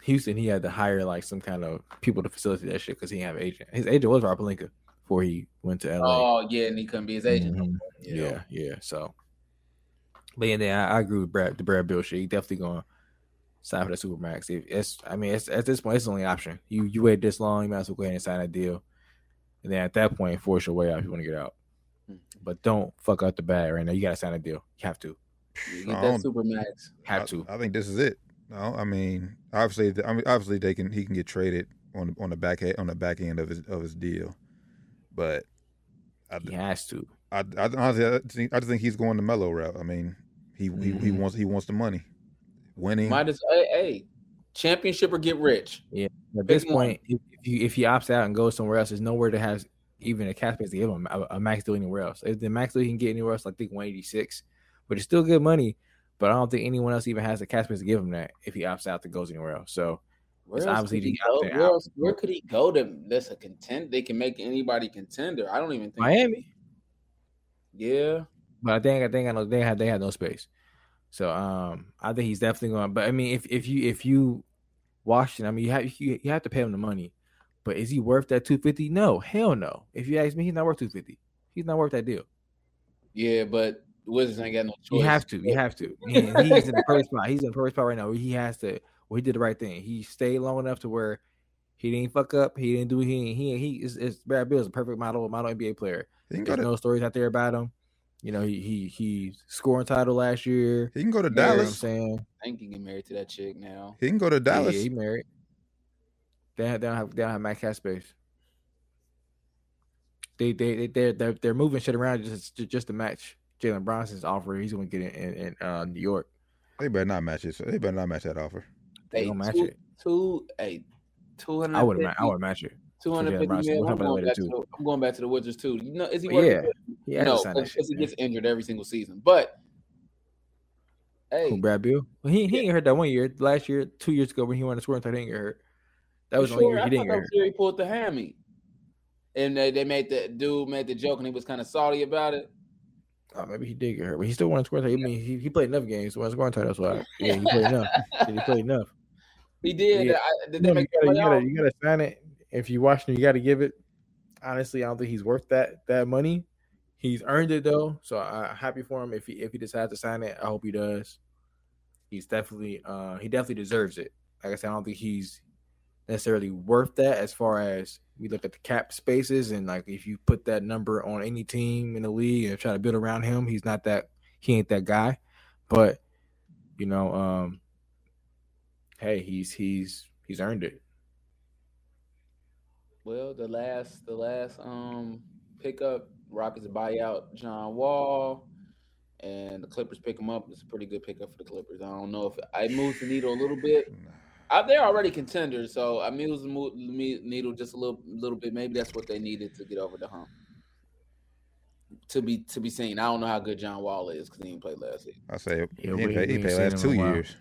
Houston, he had to hire like some kind of people to facilitate that shit because he didn't have an agent. His agent was Rob Pelinka before he went to LA. Oh yeah, and he couldn't be his agent. no Mhm. more. Yeah, yeah. So, but yeah, then I, I agree with Brad. The Brad Beal shit. He definitely going to sign for the supermax. If it's, I mean, it's, at this point, it's the only option. You you wait this long, you might as well go ahead and sign a deal, and then at that point, force your way out if you want to get out. Hmm. But don't fuck out the bag right now. You got to sign a deal. You have to. You get that don't- super max. Have I, to. I think this is it. No, I mean, obviously, I mean, obviously they can he can get traded on on the back on the back end of his of his deal, but I, He has to. I, I honestly I think, I just think he's going the mellow route. I mean, he he, he Mhm. wants he wants the money, winning. Might as hey, hey, championship or get rich. Yeah. At this Big one. point, if, if he opts out and goes somewhere else, there's nowhere to have even a cap space to give him a, a max deal anywhere else. If the max deal he can get anywhere else, I think 186, but it's still good money. But I don't think anyone else even has the cap space to give him that if he opts out to goes anywhere else. So Where, It's obviously could he the go? Where, else, where could he go to? That's a contend. They can make anybody contender. I don't even think. Miami, Yeah, but I think I think I know they had they had no space. So um, I think he's definitely going. But I mean, if if you if you Washington, I mean, you have you, you have to pay him the money. But is he worth that 250? No, hell no. If you ask me, he's not worth 250. He's not worth that deal. yeah, but Wizards ain't got no choice. You have to. You have to. And he's in the first spot. He's in the first spot right now. He has to. Well, he did the right thing. He stayed long enough to where he didn't fuck up. He didn't do. He he he is. is Brad Beal is a perfect model model NBA player. he can go There's to no stories out there about him. You know, he he he scoring title last year. he can go to You know what I'm Dallas. saying I think he can get married to that chick now. He can go to Dallas. Yeah, he married. They, have, they don't have they don't have Matt Cat space. they they they they're they're moving shit around just just to match Jalen Brunson's offer. He's going to get in, in, in uh, New York. They better not match it. They better not match that offer. They Hey, don't match two, it. two, hey, two hundred. I would ma- I would match it. Two hundred fifty Brunson. I'm going back to the, I'm going back to the Wizards too. You know, is he But worth yeah, it? He no, to sign that because he gets injured every single season. But hey, Who, Brad Beal? Well, he he ain't hurt that one year. Last year, two years ago when he won the scoring title, he didn't get hurt. That was sure, only year I he didn't thought get that hurt. was the he pulled the hammy, and they, they made the dude made the joke, and he was kind of salty about it. Oh, maybe he did get hurt, but he still won a scoring title. I mean, he, he played enough games to win a scoring title. That's why. <laughs> Yeah, he played enough. He played enough. He did. Yeah. I, did You, know, you, gotta, you, gotta, you gotta sign it. If you watch him, you gotta give it. Honestly, I don't think he's worth that that money. He's earned it though, so I'm happy for him. If he if he decides to sign it, I hope he does. He's definitely uh he definitely deserves it. Like I said, I don't think he's necessarily worth that as far as we look at the cap spaces and like if you put that number on any team in the league and try to build around him, he's not that he ain't that guy. But you know, um hey, he's he's he's earned it. Well, the last the last um pickup, Rockets buy out John Wall, and the Clippers pick him up. It's a pretty good pickup for the Clippers. I don't know if I moved the needle a little bit. Uh, they're already contenders, so I mean, it was the needle just a little little bit. Maybe that's what they needed to get over the hump. To be to be seen. I don't know how good John Wall is because he didn't play last season. I say Yeah, he we- ain't played, he played ain't last seen two in a years.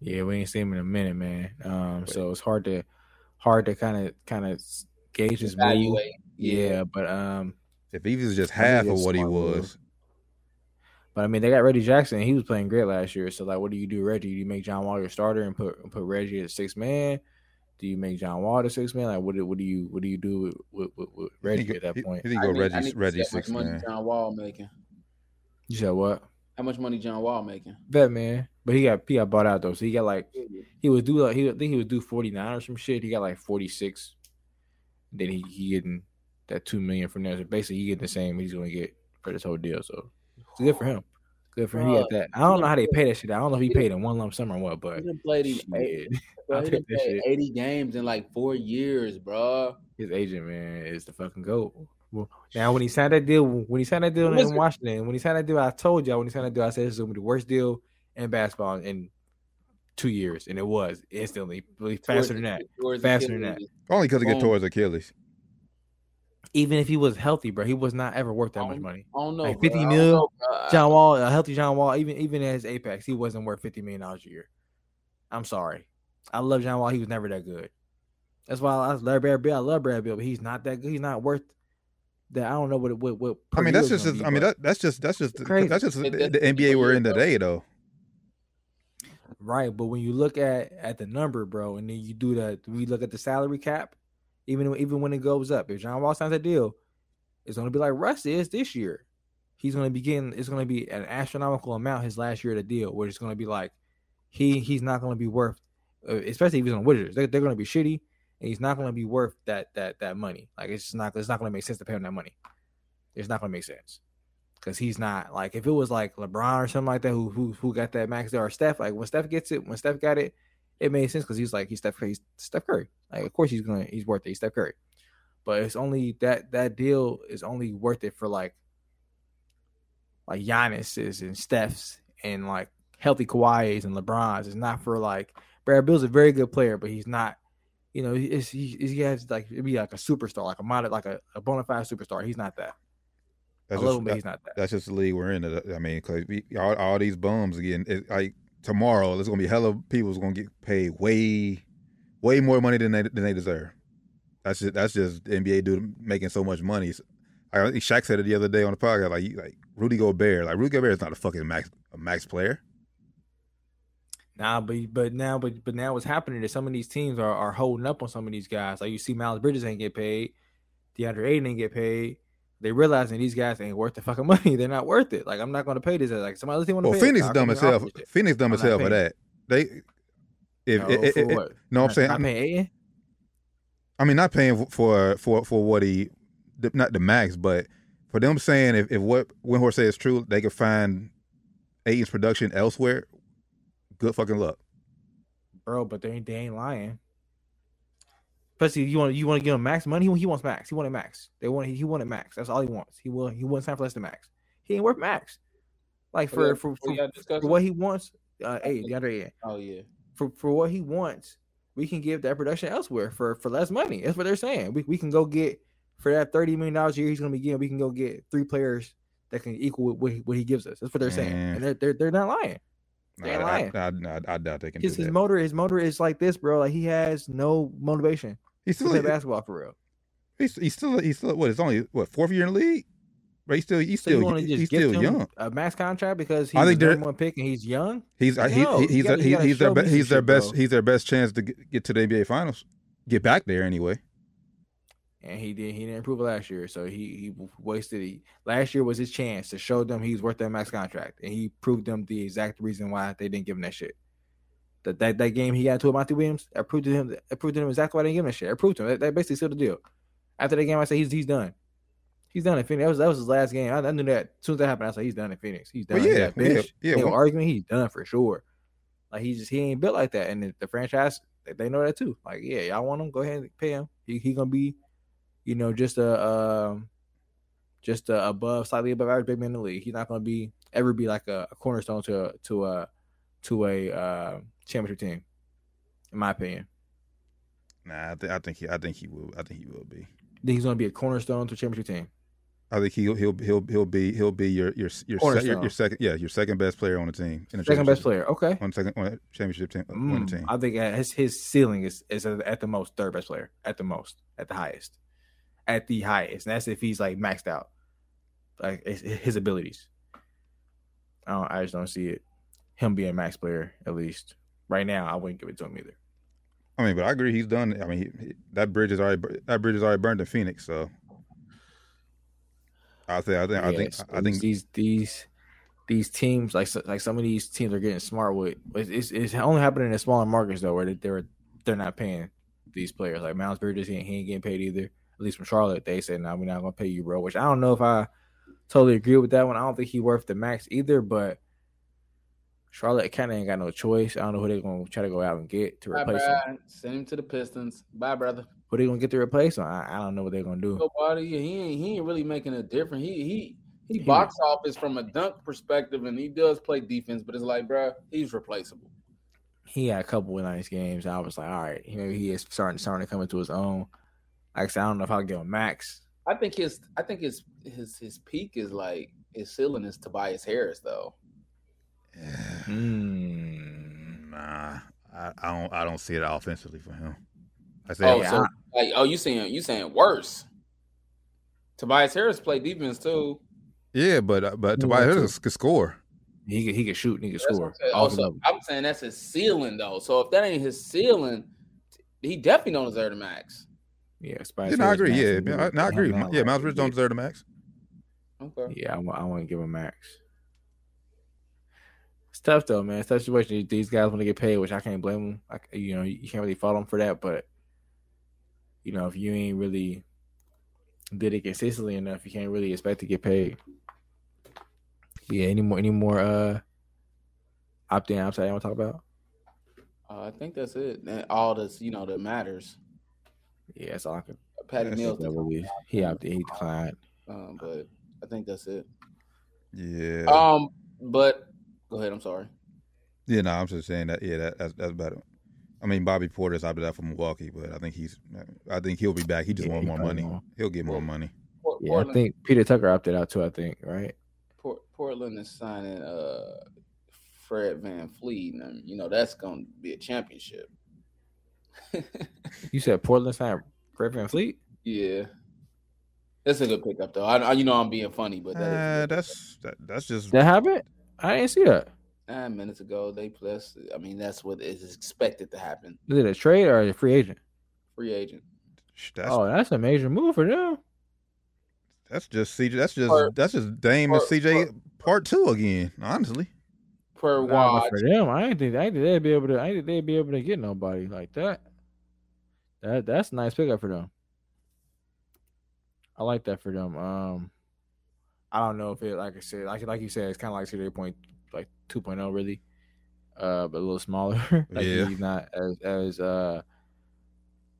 Yeah, we ain't seen him in a minute, man. Um, so it's hard to hard to kind of kind of gauge his move. Evaluate. Yeah, but um, If he was just half of what he was, but I mean they got Reggie Jackson. He was playing great last year. So like, what do you do, Reggie? Do you make John Wall your starter and put put Reggie as six man? Do you make John Wall the six man? Like, what do what do you what do you do with with, with, with Reggie go- at that he- point? He think I go need- Reggie need to Reggie how six much money man. John Wall making. You said what? How much money John Wall making? Bet man, but he got he got bought out though. So he got like he was due like he I think he was due forty nine or some shit. He got like forty six. Then he he getting that two million from there. So basically, he getting the same he's gonna get for this whole deal. So it's good for him. Good for him. He got that. I don't know how they pay that shit. I don't know if he paid in one lump sum or what, but done played eight, <laughs> bro, he take done that played shit. 80 games in like four years, bro. his agent man is the fucking goat. Well, now when he signed that deal, when he signed that deal in Washington, when he signed that deal, I told y'all when he signed that deal, I said this is gonna be the worst deal in basketball in two years, and it was instantly faster than that. Towards Faster than Achilles. Only because he get Boom. towards Achilles. Even if he was healthy, bro, he was not ever worth that much money. I don't know. Like 50 I don't mil, know. John Wall, a healthy John Wall, even even at his apex, he wasn't worth fifty million dollars a year. I'm sorry, I love John Wall. He was never that good. That's why I love Brad Beal. I love Brad Beal, but he's not that good. He's not worth that. I don't know what what what. I mean, that's just. is gonna I mean, that, that's just. That's just. Crazy. That's just the, It- the that's NBA we're in today, though. Right, but when you look at at the number, bro, and then you do that, we look at the salary cap. Even even when it goes up, if John Wall signs a deal, it's going to be like Russ is this year. He's going to be getting. It's going to be an astronomical amount his last year the deal, where it's going to be like he he's not going to be worth, uh, especially if he's on Wizards. They're, they're going to be shitty, and he's not going to be worth that that that money. Like it's just not. It's not going to make sense to pay him that money. It's not going to make sense because he's not like if it was like LeBron or something like that who who who got that max there or Steph. Like when Steph gets it, when Steph got it, it made sense because he's like he's Steph he's Steph Curry. Like of course he's gonna he's worth it. He's Steph Curry, but it's only that that deal is only worth it for like like Giannis's and Steph's and like healthy Kawhi's and LeBron's. It's not for like Brad Beal's a very good player, but he's not. You know, he's, he, he has like it'd be like a superstar, like a mod, like a, a bona fide superstar. He's not that. That's I love just, him, but he's not that. that's just the league we're in. I mean, because all, all these bums again. It, like tomorrow, there's gonna be hella people's gonna get paid way, way more money than they than they deserve. That's just that's just NBA dude making so much money. I think Shaq said it the other day on the podcast. Like like Rudy Gobert, like Rudy Gobert is not a fucking max a max player. Nah, but but now but but now what's happening is some of these teams are, are holding up on some of these guys. Like you see Miles Bridges ain't get paid, DeAndre Ayton ain't get paid. They realizing these guys ain't worth the fucking <laughs> money. They're not worth it. Like I'm not gonna pay this. Like some other team want to Well, pay. Phoenix dumb as hell. Phoenix dumb as hell for that. They if No, it, it, for it- what? no, I'm saying I'm, paying I mean, not paying for for for what he, the- not the max, but for them saying if, if what Windhorst says is true, they could find Ayton's production elsewhere. Good fucking luck. bro. But they ain't they ain't lying. Especially you want you want to give him max money. He, he wants max. He wanted max. They want he wanted max. That's all he wants. He will he wants time for less than max. He ain't worth max. Like for Yeah, for, we for, for what he wants, uh, hey, DeAndre, Ayton, Oh yeah. for for what he wants, we can give that production elsewhere for for less money. That's what they're saying. We we can go get for that thirty million dollars a year he's going to be getting. We can go get three players that can equal what he, what he gives us. That's what they're saying, Mm. and they're they're, they're not lying. They ain't I, lying. I, I, I doubt they can His do his that. motor his motor is like this, bro. Like he has no motivation He's still, play basketball for real. he's, he's still, he's still, what? It's only what fourth year in the league, but he's still, he's So still, he's still young. a max contract because he's I the think one pick and he's young? He's he, No, he, he's gotta- he, he's their be- he's their best bro. he's their best chance to get, get to the NBA finals. Get back there anyway. and he did. He didn't improve last year, so he he wasted. He, last year was his chance to show them he's worth that max contract, and he proved them the exact reason why they didn't give him that shit. That that, that game he got to Monty Williams, I proved to him. I proved to him exactly why they didn't give him that shit. I proved to him that, that basically sealed the deal. After that game, I said he's he's done. He's done in Phoenix. That was that was his last game. I, I knew that as soon as that happened. I said he's done in Phoenix. He's done. Well, He's yeah, yeah, yeah, were one- He's done for sure. Like he just he ain't built like that, and the, the franchise they- they know that too. Like yeah, y'all want him, go ahead and pay him. He he gonna be, you know, just a um, just a above slightly above average big man in the league. He's not gonna be ever be like a, a cornerstone to a, to a to a uh, championship team, in my opinion. Nah, I, th- I think he I think he will I think he will be. Then he's gonna be a cornerstone to a championship team. I think he'll he'll he'll he'll be he'll be your your your, se- your, your second yeah your second best player on the team. In the Second best player. Okay. on second on a championship team on Mm, the team. I think uh, his his ceiling is is at the most third best player at the most at the highest, at the highest. And that's if he's like maxed out, like his abilities. I don't, I just don't see it. Him being a max player at least right now. I wouldn't give it to him either. I mean, but I agree he's done. I mean, he, he- that bridge is already that bridge is already burned in Phoenix. So I think I think I think Yes, I think these these these teams like like some of these teams are getting smart with. It's, it's, it's only happening in smaller markets though, where they, they're they're not paying these players. Like Miles Bridges, he, ain't- he ain't getting paid either. At least from Charlotte, they said, "No, we're not gonna pay you, bro." Which I don't know if I totally agree with that one. I don't think he worth the max either, but. Charlotte kind of ain't got no choice. I don't know who they're gonna try to go out and get to Bye, replace him. Send him to the Pistons. Bye, brother. Who they gonna get to replace him? I, I don't know what they're gonna do. Nobody. He ain't. He ain't really making a difference. He he he He- box office from a dunk perspective, and he does play defense. But it's like, bro, he's replaceable. he had a couple of nice games. I was like, all right, maybe he is starting starting to come into his own. Like I said, I don't know if I'll give him max. I think his. I think his his his peak is like his ceiling is Tobias Harris though. Mm. nah, I, I don't I don't see it offensively for him. I say Oh, yeah, so I- like, oh, you saying you saying worse? Tobias Harris played defense too. yeah, but uh, but Yeah, Tobias too. Harris could score. He could he could shoot and he could That's score. I'm saying. Also. I'm saying that's his ceiling though. So if that ain't his ceiling, he definitely don't deserve the max. Yeah, Spice Yeah, I agree. max, Yeah, and I, I agree. Yeah, like, Miles Bridges don't deserve the max. Okay. Yeah, I I want to give him max. It's tough though, man. It's a tough situation. These guys want to get paid, which I can't blame them. Like you know, you can't really fault them for that. But you know, if you ain't really did it consistently enough, you can't really expect to get paid. Yeah, any more any more uh opt in outside you want to talk about? Uh, I think that's it. And all this, you know, that matters. Yeah, that's all I could. Patty That's Mills, That he opted, he declined. um, but I think that's it. Yeah, Um, but go ahead. I'm sorry. yeah. No, I'm just saying that. Yeah, that, that's that's better. I mean, Bobby Portis opted out for Milwaukee, but I think he's. I think he'll be back. He just Yeah, wants more money. won't. He'll get more money. Port- Yeah, I think Peter Tucker opted out too. I think right. Portland is signing uh Fred VanVleet, and you know that's going to be a championship. You said Portland signed Fred Van Fleet. yeah, that's a good pickup though. I, I you know I'm being funny, but that is Uh, a that's that, that's just That happened? I didn't see that. nine minutes ago. They plus. I mean, that's what is expected to happen. Is it a trade or a free agent? Free agent. that's oh, that's a major move for them. that's just CJ. That's just Or- that's just Dame and or- CJ part two again. Honestly, Per Nah, watch. for them, I didn't think I didn't think they'd be able to. I didn't think they'd be able to get nobody like that. That that's a nice pickup for them. I like that for them. Um, I don't know if it like I said, like like you said, it's kind of like CJ point like 2.0 really, uh, but a little smaller. <laughs> like Yeah. he's not as as uh.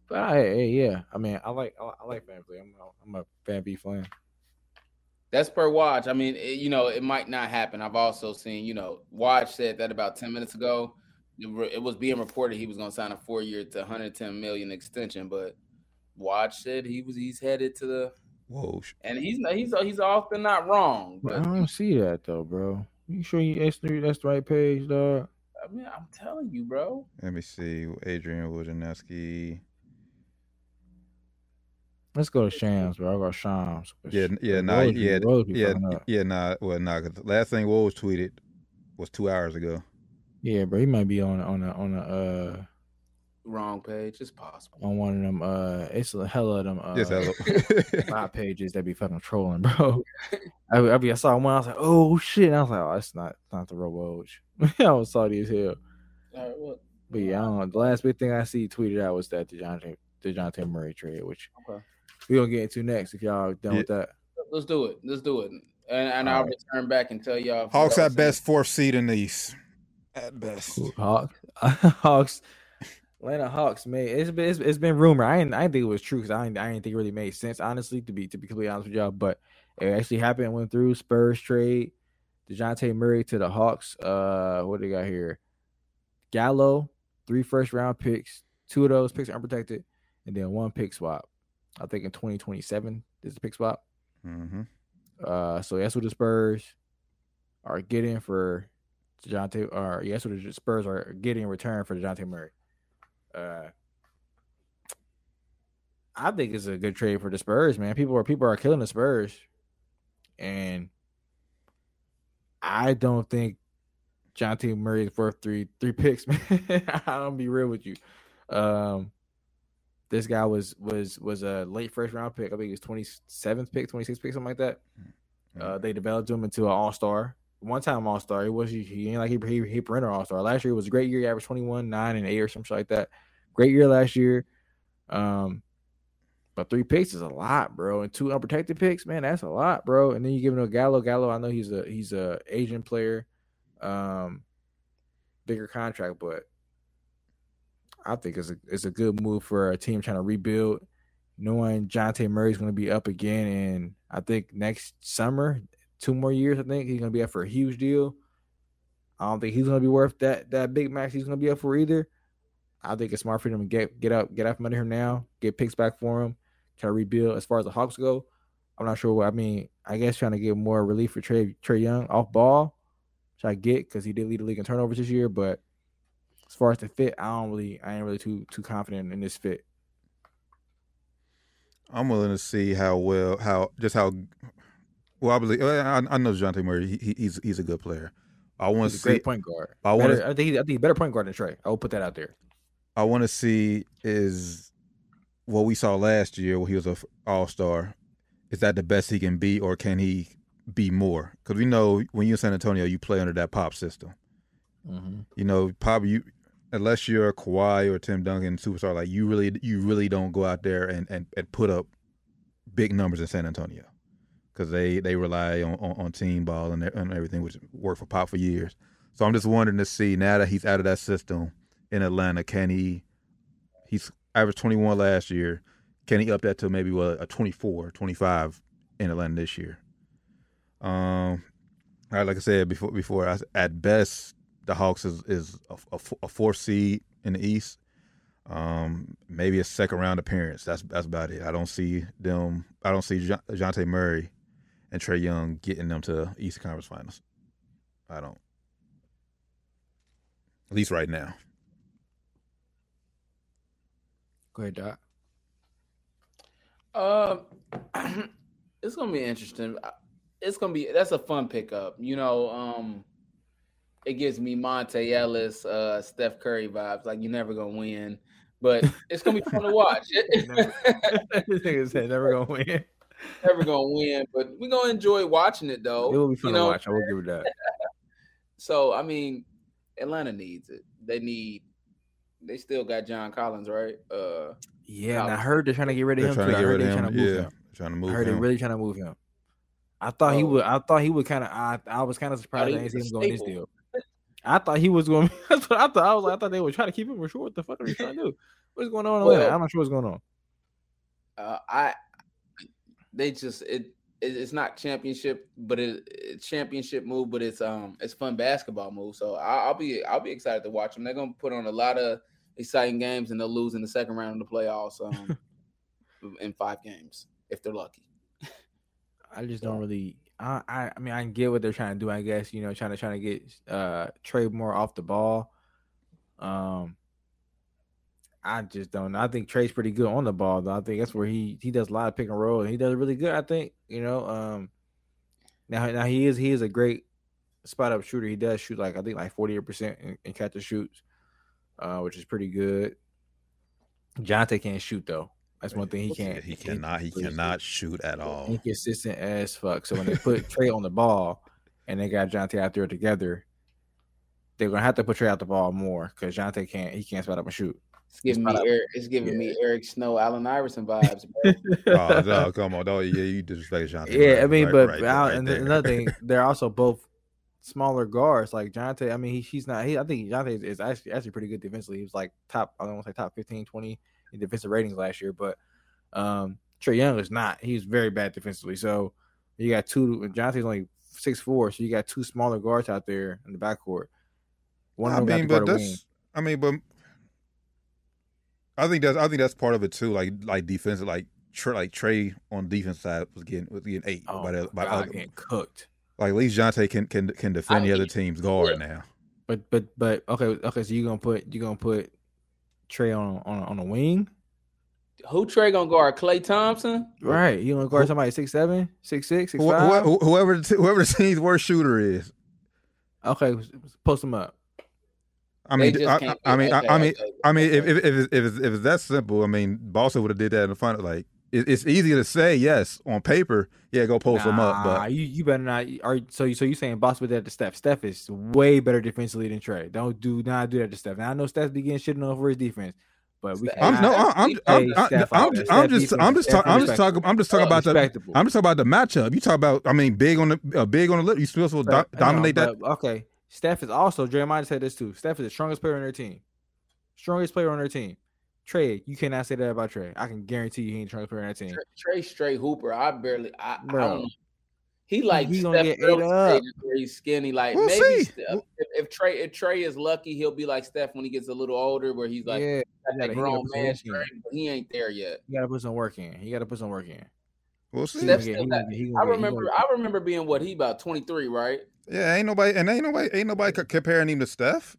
But I, hey, yeah, I mean, I like I, I like VanVleet. I'm a, I'm a Van B fan. That's per watch. I mean, it, you know, it might not happen. I've also seen, you know, Watch said that about 10 minutes ago. It, re- it was being reported he was going to sign a four year to 110 million extension, but Watch said he was he's headed to the Whoa. and he's he's he's often not wrong. But I don't see that though, bro. You sure you that's the, that's the right page, dog? I mean, I'm telling you, bro. Let me see. Adrian Wojnarowski. Let's go to Shams, bro. I got Shams. Yeah, n- yeah, nah, Woj yeah, Woj yeah, fucking n- up. yeah, nah. Well, nah. 'cause the last thing Woj tweeted was two hours ago. Yeah, bro. He might be on on a on a uh Wrong page. It's possible. on one of them. Uh, it's a hell of them. Uh, Yes, <laughs> hello. five pages that be fucking trolling, bro. I, I, be, I saw one. I was like, oh shit. And I was like, oh, that's not not the Robo. <laughs> I was salty as hell. All right, well, But yeah, I don't know. The last big thing I see tweeted out was that Dejounte Dejounte Murray trade, which Okay. we gonna get into next if y'all done with that. let's do it. Let's do it. And, and I'll right. return back and tell y'all. Hawks y'all at seen- best fourth seed in the East. At best. <laughs> Hawks, Hawks, Atlanta Hawks. Man, it's been it's, it's been rumor. I didn't I didn't think it was true because I didn't, I didn't think it really made sense. Honestly, to be to be completely honest with y'all, but it actually happened. Went through Spurs trade. Dejounte Murray to the Hawks. Uh, what do they got here? Gallo, three first round picks. Two of those picks are unprotected, and then one pick swap. I think in 2027 is the pick swap. Mm-hmm. Uh, so that's what the Spurs are getting for Dejounte, or yes, what the Spurs are getting in return for Dejounte Murray. Uh, I think it's a good trade for the Spurs, man. People are people are killing the Spurs, and I don't think John T. Murray is worth three three picks, <laughs> man. I'm gonna be real with you. Um, this guy was was was a late first round pick. I think he was 27th pick, 26th pick, something like that. Uh, they developed him into an all star. One time all star. He was he, ain't like he he, he perennial all star. Last year it was a great year. He averaged 21, 9, and 8 or something like that. Great year last year. Um, but three picks is a lot, bro. And two unprotected picks, man, that's a lot, bro. And then you give him a Gallo. Gallo, I know he's a he's a Asian player, um, bigger contract, but I think it's a it's a good move for a team trying to rebuild, knowing Jonte Murray's going to be up again, and I think next summer, two more years, I think he's going to be up for a huge deal. I don't think he's going to be worth that that big max he's going to be up for either. I think it's smart for them to get get up get out from under him now, get picks back for him, try to rebuild. As far as the Hawks go, I'm not sure what I mean. I guess trying to get more relief for Trae Trae Young off ball, which I get because he did lead the league in turnovers this year, but as far as the fit, I don't really, I ain't really too too confident in this fit. I'm willing to see how well, how just how well I believe. I, I know Jonte Murray. He, he- he's he's a good player. I want to see. great point guard. I Better- I think he, I think he's a better point guard than Trae. I will put that out there. I want to see is what we saw last year when he was a All Star. Is that the best he can be, or can he be more? Because we know when you're in San Antonio, you play under that pop system. Mm-hmm. You know, pop you unless you're a Kawhi or Tim Duncan superstar, like you really you really don't go out there and and, and put up big numbers in San Antonio because they they rely on, on, on team ball and, and everything, which worked for Pop for years. So I'm just wondering to see now that he's out of that system in Atlanta, can he? He's averaged 21 last year. Can he up that to maybe a 24, 25 in Atlanta this year? Um, right, like I said before, before I, at best the Hawks is is a, a, a fourth seed in the East. Um, maybe a second round appearance. That's that's about it. I don't see them. I don't see Jante Murray and Trae Young getting them to East Conference Finals. I don't. At least right now. Go ahead, Doc. Um, <clears throat> it's gonna be interesting. It's gonna be that's a fun pickup. You know, um, it gives me Monta Ellis, uh, Steph Curry vibes. Like you're never gonna win, but it's gonna be fun to watch. <laughs> <laughs> Nigga said never gonna win. Never gonna win, but we're gonna enjoy watching it though. It will be fun you know? to watch. I will give it that. <laughs> So I mean, Atlanta needs it. They need. They still got John Collins, right? Uh, Yeah, and I heard they're trying to get rid of They're him. trying to I get heard rid of they're him. trying to move Yeah, him. trying to I move heard they're really trying to move him. I thought he Oh. would. I thought he would kind of. I, I was kind of surprised he I didn't see was him a this deal. I thought he was going. <laughs> That's what I thought. I was like, I thought they were trying to keep him short. What the fuck are you trying to do? What's going on? Well- I'm not sure what's going on. Uh, I they just it, it it's not championship, but it, it's championship move, but it's um it's fun basketball move. So I, I'll be I'll be excited to watch them. They're gonna put on a lot of exciting games, and they'll lose in the second round of the playoffs um, <laughs> in five games if they're lucky. I just don't really. I, I I mean I can get what they're trying to do. I guess you know trying to trying to get uh Trae more off the ball. Um, I just don't. know. I think Trae's pretty good on the ball though. I think that's where he he does a lot of pick and roll and he does it really good. I think you know. Um, now now he is he is a great spot up shooter. He does shoot like I think like forty eight percent in catch and shoots, uh, which is pretty good. Jonte can't shoot though. That's one thing he can't. He cannot. He cannot shoot at all. inconsistent as fuck. So when they put <laughs> Trae on the ball and they got Jonte out there together, they're gonna have to put Trae out the ball more because Jonte can't he can't spot up and shoot. It's giving me Eric, it's giving me Eric Snow, Allen Iverson vibes. bro. <laughs> oh <laughs> no, come on, don't yeah, you disrespect John. Yeah, I mean, right, but right, out- right and there. another thing, <laughs> they're also both smaller guards. Like Jonte, I mean, he, he's not. He, I think Jonte is, is actually actually pretty good defensively. He was like top. I don't want to say top 15, 20 in defensive ratings last year, but um Trae Young is not. He's very bad defensively. So you got two. Jonte's only six four, so you got two smaller guards out there in the backcourt. One I of them mean, got to but guard wing. that's. I mean, but I think that's. I think that's part of it too. Like, like defensive, like Trae, like Trae on defense side was getting was getting eight Oh, by the, by God, other, getting cooked. like at least Jonte can can can defend I the other team's guard look, now. But but but okay okay. So you gonna put you gonna put Trae on on on a wing, Who Trae gonna guard? Klay Thompson? right? You gonna guard somebody six seven, six six, six Who- five? who- whoever the, whoever the team's worst shooter is. Okay, post them up. I mean, just I, can't I, I mean, okay, I, I mean, I mean, if if if it's, if it's, if it's that simple, I mean, Boston would have did that in the final. Like, it, it's easy to say yes on paper. Yeah, go post them up, but you you better not. Are so you so you saying Boston would do that to Steph? Steph is way better defensively than Trae. Don't do not do that to Steph. Now I know Steph be getting shit on for his defense, but we. I'm no, I'm I'm I'm, I'm, I'm, out there. just I'm just I'm just talking I'm just talking I'm just talking about the I'm just talking about the matchup. You talk about I mean big on the uh, big on the lip. You still supposed to do- dominate no, that. but, okay, Steph is also. Jeremiah said this too. Steph is the strongest player on their team. Strongest player on their team. Trae, you cannot say that about Trae. I can guarantee you he ain't the strongest player on their team. Trae, Trae straight hooper. I barely. I, I don't. He like He Steph gonna get ate Curry up. stages he's skinny. Like We'll maybe see. Steph- if, if Trae if Trae is lucky, he'll be like Steph when he gets a little older, where he's like yeah, got gotta- that he grown gotta put some man strength, but he ain't there yet. you gotta put some work in. He gotta put some work in. We'll see. He Steph gonna get- he got- gonna get- he I gonna get- he remember. I remember being what he about twenty three, right? Yeah, ain't nobody and ain't nobody ain't nobody comparing him to Steph.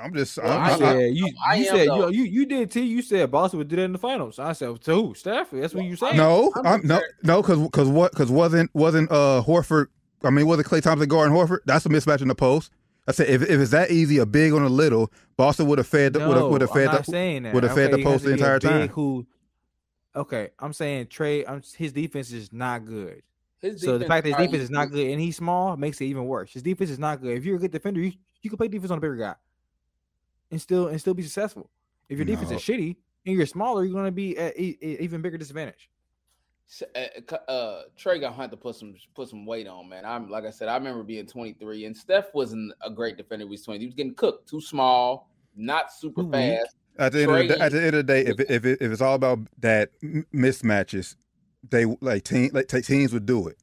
I'm just Well, I'm, I I, I am- said you. I you said you, though. you. You did too. You said Boston would do that in the finals. I said to who? Steph. That's what you saying. no, I'm I'm, no, no, because because what because wasn't wasn't uh Horford? I mean, wasn't Klay Thompson guarding Horford? That's a mismatch in the post. I said if, if it's that easy, a big on a little, Boston would have fed the, would have No, would have fed not the, saying that. would have fed the Okay, it post the entire time. Who? Okay, I'm saying Trae. I'm, his defense is not good. His So the fact that his probably defense is not good and he's small makes it even worse. His defense is not good. If you're a good defender, you, you can play defense on a bigger guy, and still and still be successful. If your defense is shitty and you're smaller, you're going to be at e- e- even bigger disadvantage. Uh, uh, Trae gonna have to put some put some weight on, man. I'm like I said, I remember being 23, and Steph wasn't a great defender. He was 20. He was getting cooked, too small, not super Too weak. fast. At the end of the day, at the end of the day, if if it, if it's all about that m- mismatches, they like team like te- teams would do it.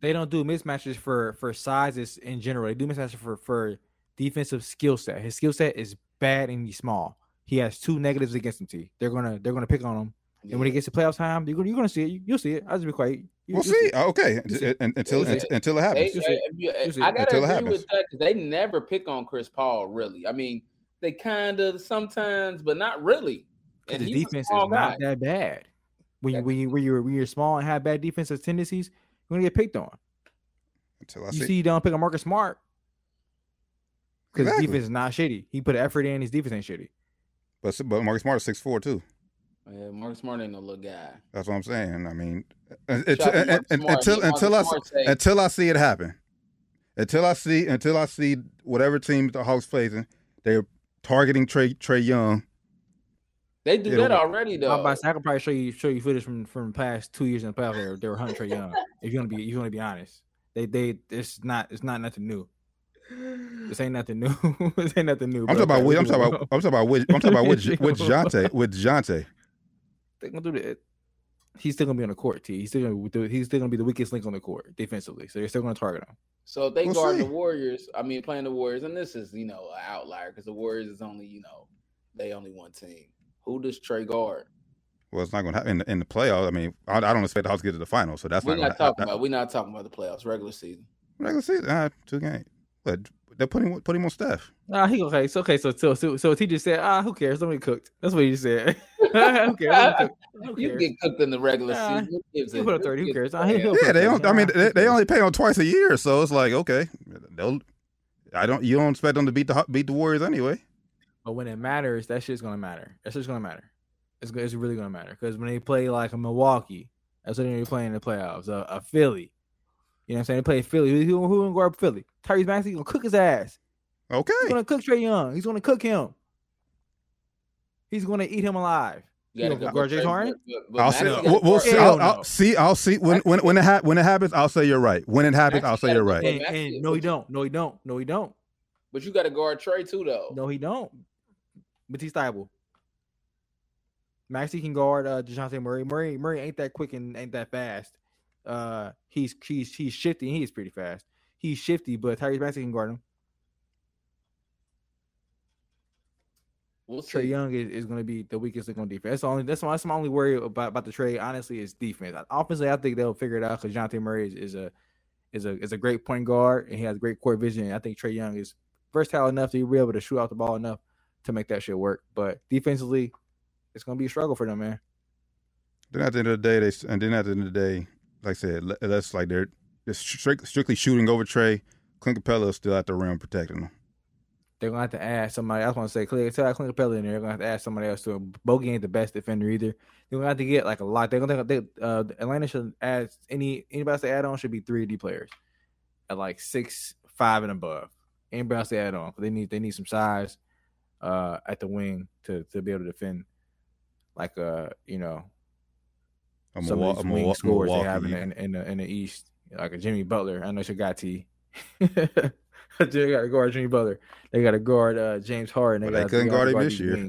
They don't do mismatches for for sizes in general. They do mismatches for for defensive skill set. His skill set is bad and he's small. He has two negatives against him. T. They're gonna they're gonna pick on him. And when it gets to playoff time, you're gonna you're gonna see it. You, you'll see it. I'll just be quiet. You, We'll you'll see. Oh, Okay, see- until you until- until it happens. You see- if you- you see- I gotta agree happens. with that 'cause they never pick on Chris Paul, really. I mean, they kind of sometimes, but not really. Because And his defense is not guy. that bad. When you when you when you're, when you're small and have bad defensive tendencies, you're gonna get picked on. Until I You see. see, you don't pick on Marcus Smart because Exactly. defense is not shitty. He put effort in. His defense ain't shitty. But but Marcus Smart is six four too. Yeah, Marcus Smart ain't no little guy. That's what I'm saying. I mean, uh, it- Shout out to and- and- Marcus Smart. until until I see- say- until I see it happen, until I see until I see whatever team the Hawks facing, they're targeting Trae Trae Young. They do It'll- that already, I'm though. about to say, I can probably show you show you footage from from the past two years in the playoffs. They were, they were hunting Trae Young. If you want to be, if you want to be honest, they they it's not it's not nothing new. This ain't nothing new. <laughs> this ain't nothing new. I'm talking about. with- I'm talking about. I'm talking about. With, I'm talking about with <laughs> with Jante. With Jante. They're gonna do that. He's still gonna be on the court. T. He's still gonna do- he's still gonna be the weakest link on the court defensively. So they're still gonna target him. So if they We'll guard see. the Warriors, I mean, playing the Warriors, and this is you know an outlier because the Warriors is only you know they only one team. Who does Trae guard? Well, it's not going to happen in the, in the playoffs. I mean, I, I don't expect the Hawks to get to the finals, so that's We're not, not going talking about. We're not talking about the playoffs, regular season. Regular season, ah, two games, but they're putting put him on Steph. Ah, he okay. So okay. So so so, so he just said, ah, who cares? Somebody cooked. That's what he just said. <laughs> who cares? Who You get cooked in the regular Nah, season. Who gives he'll a- put up 30, who cares? a Ah, he'll- damn? he'll Yeah, they don't. I mean, they, they only pay on twice a year, so it's like okay, they'll. I don't. You don't expect them to beat the beat the Warriors anyway. But when it matters, that shit's gonna matter. That shit's gonna matter. It's, it's really gonna matter because when they play like a Milwaukee, that's what they're playing in the playoffs. A, a Philly, you know what I'm saying? They play Philly. Who, who, who gonna guard Philly? Tyrese Maxey gonna cook his ass. Okay, He's Okay, gonna cook Trae Young. He's gonna cook him. He's gonna eat him alive. You gotta gonna go guard James Harden? but- but I'll Maxey say. We'll, we'll see. I'll, I'll see. I'll see when when when it ha- when it happens. I'll say you're right. When it happens, I'll say you're right. And, and no, he don't. No, he don't. No, he don't. But you got to guard Trae too, though. No, he don't. Matisse Thybulle. Maxey can guard uh Dejounte Murray. Murray Murray ain't that quick and ain't that fast. Uh he's he's he's shifty and he's pretty fast. He's shifty, but Tyrese Maxey can guard him. We'll Trae. Young is, is gonna be the weakest link on defense. That's the only that's my, that's my only worry about, about the trade, honestly, is defense. Offensively, I think they'll figure it out because Jonte Murray is, is a is a is a great point guard and he has great court vision. I think Trae Young is versatile enough to be able to shoot out the ball enough to make that shit work. But defensively, it's gonna be a struggle for them, man. Then at the end of the day, they and then at the end of the day, like I said, that's like they're just strict, strictly shooting over Trae. Clint Capela is still at the rim protecting them. They're gonna have to add somebody. I just want to say, that Clint Capela in there. They're gonna have to add somebody else to him. Bogey ain't the best defender either. They're gonna have to get like a lot. They're gonna they, uh, Atlanta should add any anybody else to add on should be three D players at like six five and above. Anybody else add on? They need they need some size uh at the wing to to be able to defend like uh you know A some Milwa- of a these wing scores they have in the, in, in the in the East, like a Jimmy Butler. I know you got T. <laughs> they got to guard Jimmy Butler. They got to guard uh, James Harden. They, they couldn't guard him this year.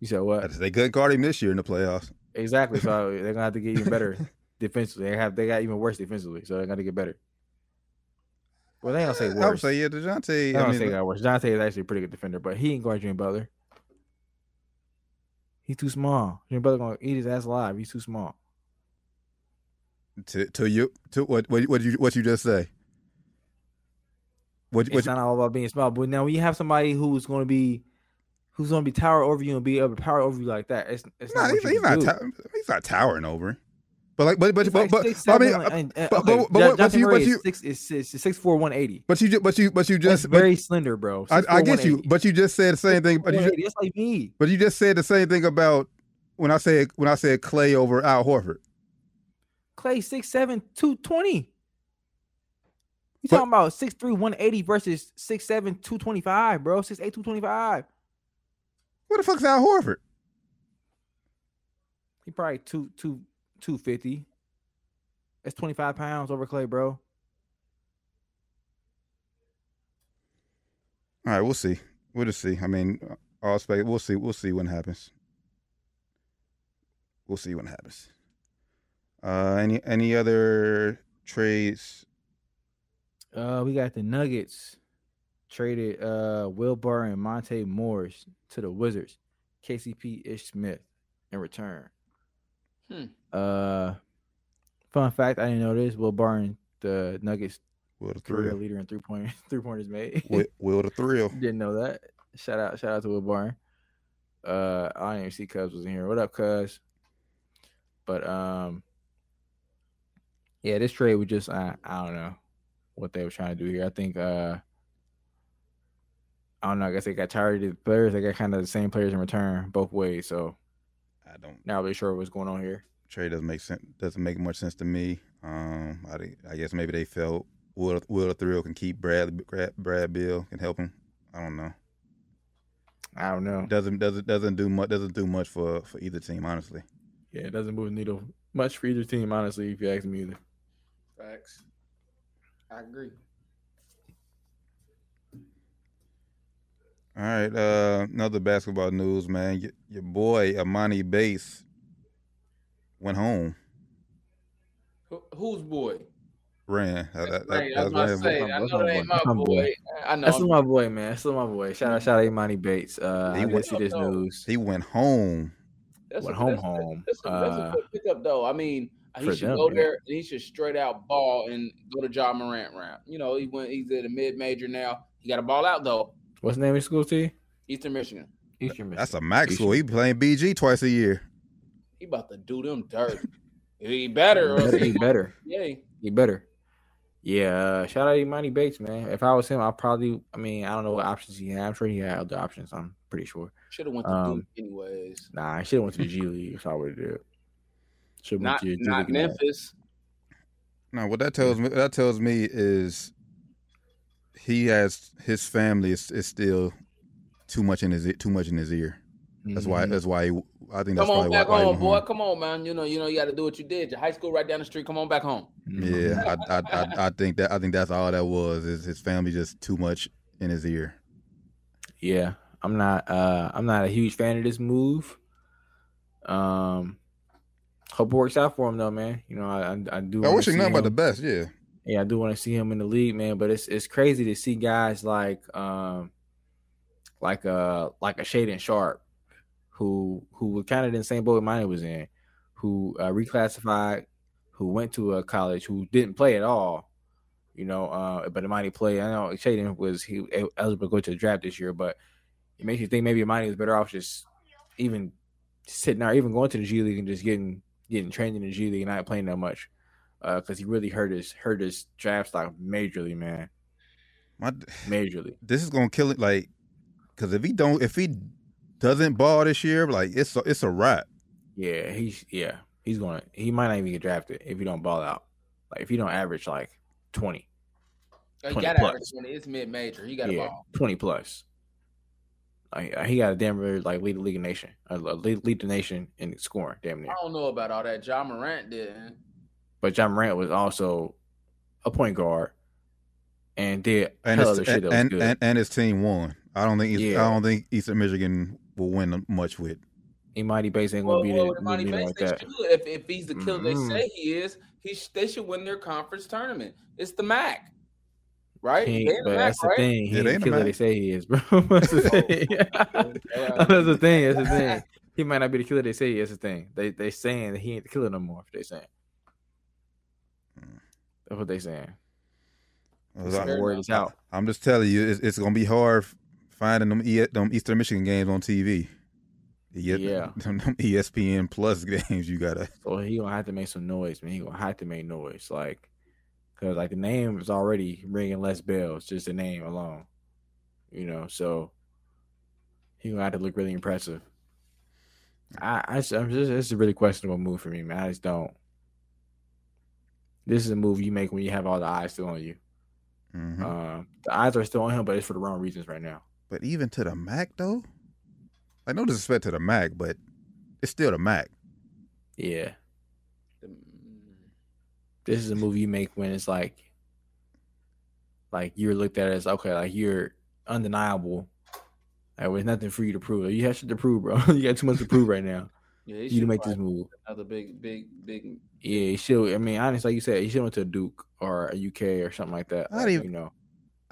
You said what? <laughs> they couldn't guard him this year in the playoffs. Exactly. So <laughs> they're gonna have to get even better defensively. They have they got even worse defensively, so they got to get better. Well, they don't say worse. I would say yeah, Dejounte. I don't mean, say got worse. Jonte is actually a pretty good defender, but he ain't guard Jimmy Butler. He's too small. Jimmy Butler gonna eat his ass alive. He's too small. to, to you to what what what you what you just say. What what it's not all about being small. But now when you have somebody who's going to be, who's going to be tower over you and be able to power over you like that, it's it's nah, not. he's, he's you not ta- he's not towering over. But like but but but, like but, six, I mean seven, uh, and- and- but- but- but but you- but you- six is is six four one eighty. but you but you but you That's just but, very slender, bro. I, I get you. But you just said the same thing. But you, ju- 180, that's like me. but you just said the same thing about when I said when I said Klay over Al Horford. Klay six seven two twenty. You talking about six three one eighty versus six seven two twenty five, bro? Six eight two twenty five. What the fuck's Al Horford? He probably two two two fifty. That's twenty five pounds over Klay, bro. All right, we'll see. We'll just see. I mean, all spec. We'll see. We'll see what happens. We'll see what happens. Uh, any any other trades? Uh, we got the Nuggets traded uh Will Barr and Monte Morris to the Wizards. KCP Ish Smith in return. Hmm. Uh, fun fact, I didn't know this. Will Barr, the Nuggets Will the career thrill? leader in three point <laughs> three pointers made. Will, <laughs> will the thrill? Didn't know that. Shout out, shout out to Will Barn. Uh, I didn't even see Cubs was in here. What up, Cuz? But um, yeah, this trade was just I, I don't know what they were trying to do here. I think uh, I don't know. I guess they got tired of the players. They got kind of the same players in return both ways. So I don't. not really sure what's going on here. Trade doesn't make sense. Doesn't make much sense to me. Um, I, I guess maybe they felt Will Will the thrill can keep Brad Brad, Brad Beal can help him. I don't know. I don't know. Doesn't doesn't doesn't do much. Doesn't do much for for either team, honestly. Yeah, it doesn't move the needle much for either team, honestly. If you ask me, either. Facts. I agree. All right, uh, another basketball news, man. Your, your boy Emoni Bates went home. Who, whose boy? Ran. That, that, that, I was about to that's say, I know my that ain't boy. my That's my boy. boy. I know. That's I'm- my boy, man. That's my boy. Shout out, shout out, Emoni Bates. Uh, He I went- didn't see this though? news. He went home. That's Went a- home, that's a- home. That's a, that's a Uh, good pickup, though. I mean, he should them, go yeah. there and he should straight out ball and go to Ja Morant round. You know, he went. He's at a mid major now. He got to ball out though. What's the name of your school, T? Eastern Michigan. Eastern Michigan. That's a max Eastern. school. He playing BG twice a year. He about to do them dirt. he better. He better. He better. Yeah. He better. Yeah, uh, shout out to Emoni Bates, man. If I was him, I probably. I mean, I don't know what options he had. I'm sure he had other options. I'm pretty sure. Should have went to Um, Duke anyways. Nah, I should have went to the G League if I would have did. Should Not to G not League. Memphis. No, what that tells me that tells me is he has his family is, is still too much in his e- too much in his ear. That's why Mhm. that's why he, I think that's on probably back why, why he home, went boy. home. Come on, man. You know, you know, you got to do what you did. Your high school right down the street. Come on back home. Yeah, I, I I I think that I think that's all that was is his family just too much in his ear. Yeah, I'm not. Uh, I'm not a huge fan of this move. Um, hope it works out for him though, man. You know, I I, I do. I wish him see nothing but the best. Yeah, Yeah, I do want to see him in the league, man. But it's it's crazy to see guys like um like uh like a Shaedon Sharpe, who who was kind of in the same boat mine was in, who uh, reclassified, who went to a college, who didn't play at all. You know, uh, but Emoni played. I know Shaden was he eligible to go to the draft this year, but it makes you think maybe Emoni was better off just even sitting there, even going to the G League and just getting getting trained in the G League and not playing that much because he really hurt his hurt his draft stock majorly, man, my majorly. this is gonna kill it. Like, because if he don't, if he doesn't ball this year, like it's a, it's a wrap. Yeah, he's yeah he's going. to He might not even get drafted if he don't ball out. Like if he don't average like twenty, You 20 got to average 20. It's mid major. He got to yeah, ball. twenty plus. Like uh, he got a damn near like lead the league of nation, uh, lead, lead the nation in scoring, damn near. I don't know about all that. Ja Morant didn't. But Ja Morant was also a point guard and did And hell his, of shit that was good. and and his team won. I don't think East, Yeah. I don't think Eastern Michigan will win much with. Emoni Bates ain't gonna be well, the, Emoni Bates, like they that. should. If, if he's the killer Mhm. they say he is, he sh- they should win their conference tournament. It's the MAC, right? He They ain't- in but the that's the thing. He Yeah, ain't the in the killer they say he is, bro. <laughs> that's the <laughs> thing. Yeah. <laughs> that's the thing. That's the thing. He might not be the killer they say he is. The thing they they saying that he ain't the killer no more. They saying that's what they saying. I- So the word is out. I'm just telling you, it's, it's gonna be hard finding them e, them Eastern Michigan games on TV. Yeah, Yeah. <laughs> them, them ESPN Plus <laughs> games you gotta. So he gonna have to make some noise, man. He gonna have to make noise, like, cause like the name is already ringing less bells, just the name alone, you know. So he gonna have to look really impressive. I, I, I'm just, is a really questionable move for me, man. I just don't. This is a move you make when you have all the eyes still on you. Mhm. Um, the eyes are still on him, but it's for the wrong reasons right now. But even to the MAC though, like no disrespect to the MAC, but it's still the MAC. Yeah, this is a move you make when it's like like you're looked at as okay like you're undeniable like there's nothing for you to prove you have shit to prove bro <laughs> you got too much to prove right now Yeah, you to make this move another big, big, big. Yeah you should i mean honestly like you said he should went to duke or a uk or something like that Not like, even- you know.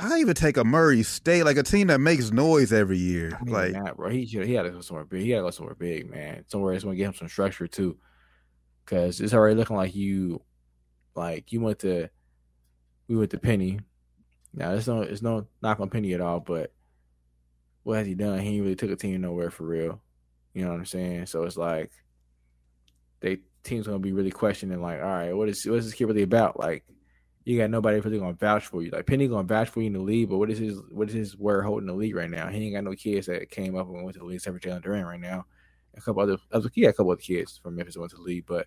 I even take a Murray State, like a team that makes noise every year. I mean, like not, bro he should he had to go somewhere big he had to go somewhere big man somewhere that's gonna give him some structure too. Because it's already looking like you like you went to we went to penny. Now there's no it's no knock on penny at all but what has he done? He ain't really took a team nowhere for real. You know what i'm saying? So it's like they team's gonna be really questioning like all right what is what is this kid really about? Like you got nobody really gonna vouch for you. Like penny gonna vouch for you in the league but what is his what is his word holding the league right now? He ain't got no kids that came up and went to the league except for Jalen Duren right now. A couple other other he had a couple other kids from Memphis that went to the league but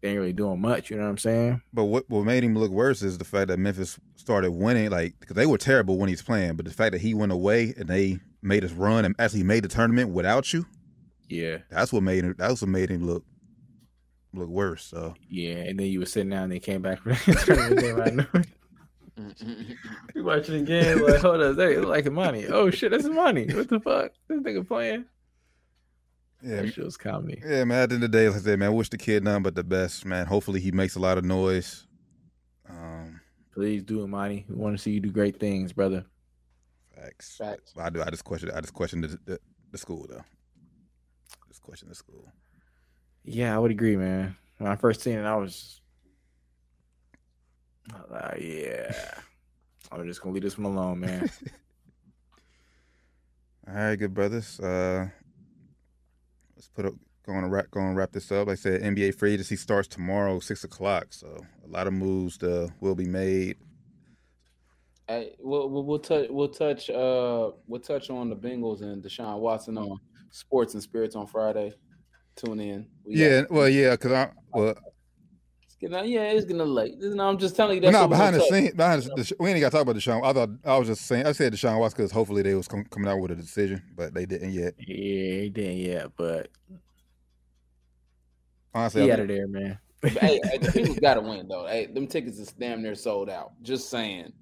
they ain't really doing much you know what i'm saying? But what what made him look worse is the fact that Memphis started winning, like because they were terrible when he's playing. But the fact that he went away and they made us run and actually made the tournament without you, yeah. That's what made him. That's what made him look look worse. So yeah and then you were sitting down and they came back for <laughs> the tournament game, I know. You watching the game? Like, hold up, they like money. Oh shit, that's money. What the fuck? This nigga playing? Yeah, That was comedy. yeah, man. At the end of the day, like I said, man, I wish the kid none but the best, man. Hopefully, he makes a lot of noise. Um, Please do it, Monty. We want to see you do great things, brother. facts. Facts. I do. I just question. I just question the the, the school though. Just question the school. Yeah, I would agree, man. When I first seen it, I was, I was like, yeah. I'm just gonna leave this one alone, man. <laughs> All right, good brothers. Uh, let's put up. Going to wrap. Going to wrap this up. Like I said, NBA free agency starts tomorrow, six o'clock. So a lot of moves uh, will be made. Hey, we'll, we'll we'll touch we'll touch uh we'll touch on the Bengals and Deshaun Watson on Sports and Spirits on Friday. Tune in. We Yeah. got- Well, yeah. Because I well, it's getting, uh, yeah, it's getting late. No, I'm just telling you. That's no, behind the gonna scenes, behind the, the, we ain't got to talk about Deshaun. I thought I was just saying. I said Deshaun Watson because hopefully they was com- coming out with a decision, but they didn't yet. yeah, he didn't yet, but Honestly, he out of there, man. But, hey, hey, the Bengals got to win though. Hey, them tickets is damn near sold out. Just saying,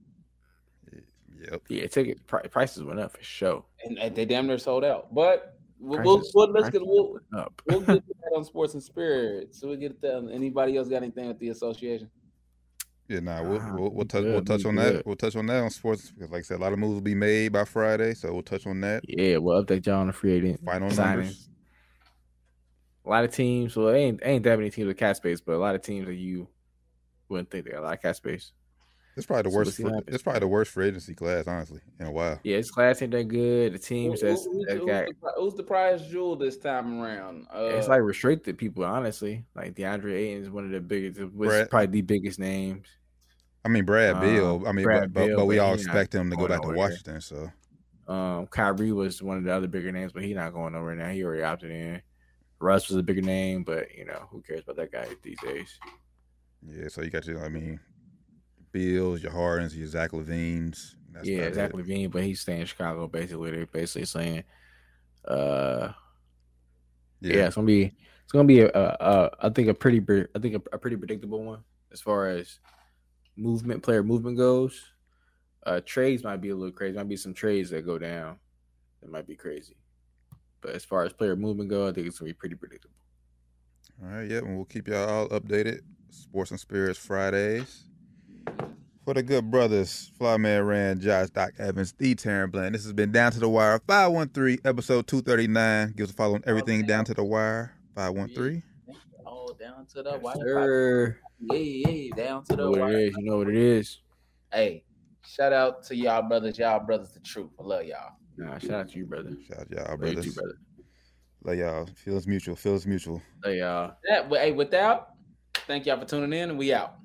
Yep. Yeah, ticket pri- prices went up for sure. and, and they damn near sold out. But we'll, we'll, Prices- we'll- let's get we'll, up. we'll get <laughs> that on Sports and Spirits. So we get that. Anybody else got anything with the association? Yeah, nah, we'll Ah, we'll, we'll we touch we'll touch on good. that. We'll touch on that on sports because, like I said, a lot of moves will be made by Friday, so we'll touch on that. Yeah, we'll update y'all on the free agent Final signings. numbers. A lot of teams, well, ain't ain't that many teams with cap space, but a lot of teams that you wouldn't think they got a lot of cap space. It's probably the So we'll worst. For, it's probably the worst free agency class, honestly, in a while. Yeah, this class ain't that good. The teams Who- that's who- who's, that who's got the, who's the prize jewel this time around? Uh, it's like restricted people, honestly. Like DeAndre Ayton is one of the biggest, was Brett. probably the biggest names. I mean, Brad Um, Beal. I mean, Brad but, but, Beal, but we all expect him to go back to nowhere. Washington. So Um, Kyrie was one of the other bigger names, but he's not going nowhere now. He already opted in. Russ was a bigger name, but you know who cares about that guy these days? yeah, so you got your, I mean, Beals, your Hardens, your Zach LaVines. That's yeah, Zach it. LaVine, but he's staying in Chicago. Basically, they're basically saying, uh, yeah, it's gonna be it's gonna be a, a, a I think a pretty I think a, a pretty predictable one as far as movement player movement goes. Uh, trades might be a little crazy. Might be some trades that go down. That might be crazy. But as far as player movement go, I think it's gonna be pretty predictable. All right, yeah, and we'll keep y'all all updated. Sports and Spirits Fridays. For the good brothers, Flyman Rand, Josh, Doc Evans, the Taryn Bland. This has been Down to the Wire 513, episode 239. Give us a follow on everything Down to the Wire 513. oh, down to the wire. Sure. Yeah, yeah, down to You the know what wire. it is. You know what it is. Hey, shout out to y'all brothers. Y'all brothers, the truth. I love y'all. Nah, shout out to you, brother. Shout out y'all, Love you brothers. too, brother. Love y'all. Feels mutual. Feels mutual. Love y'all. That, hey, without, thank y'all for tuning in, and we out.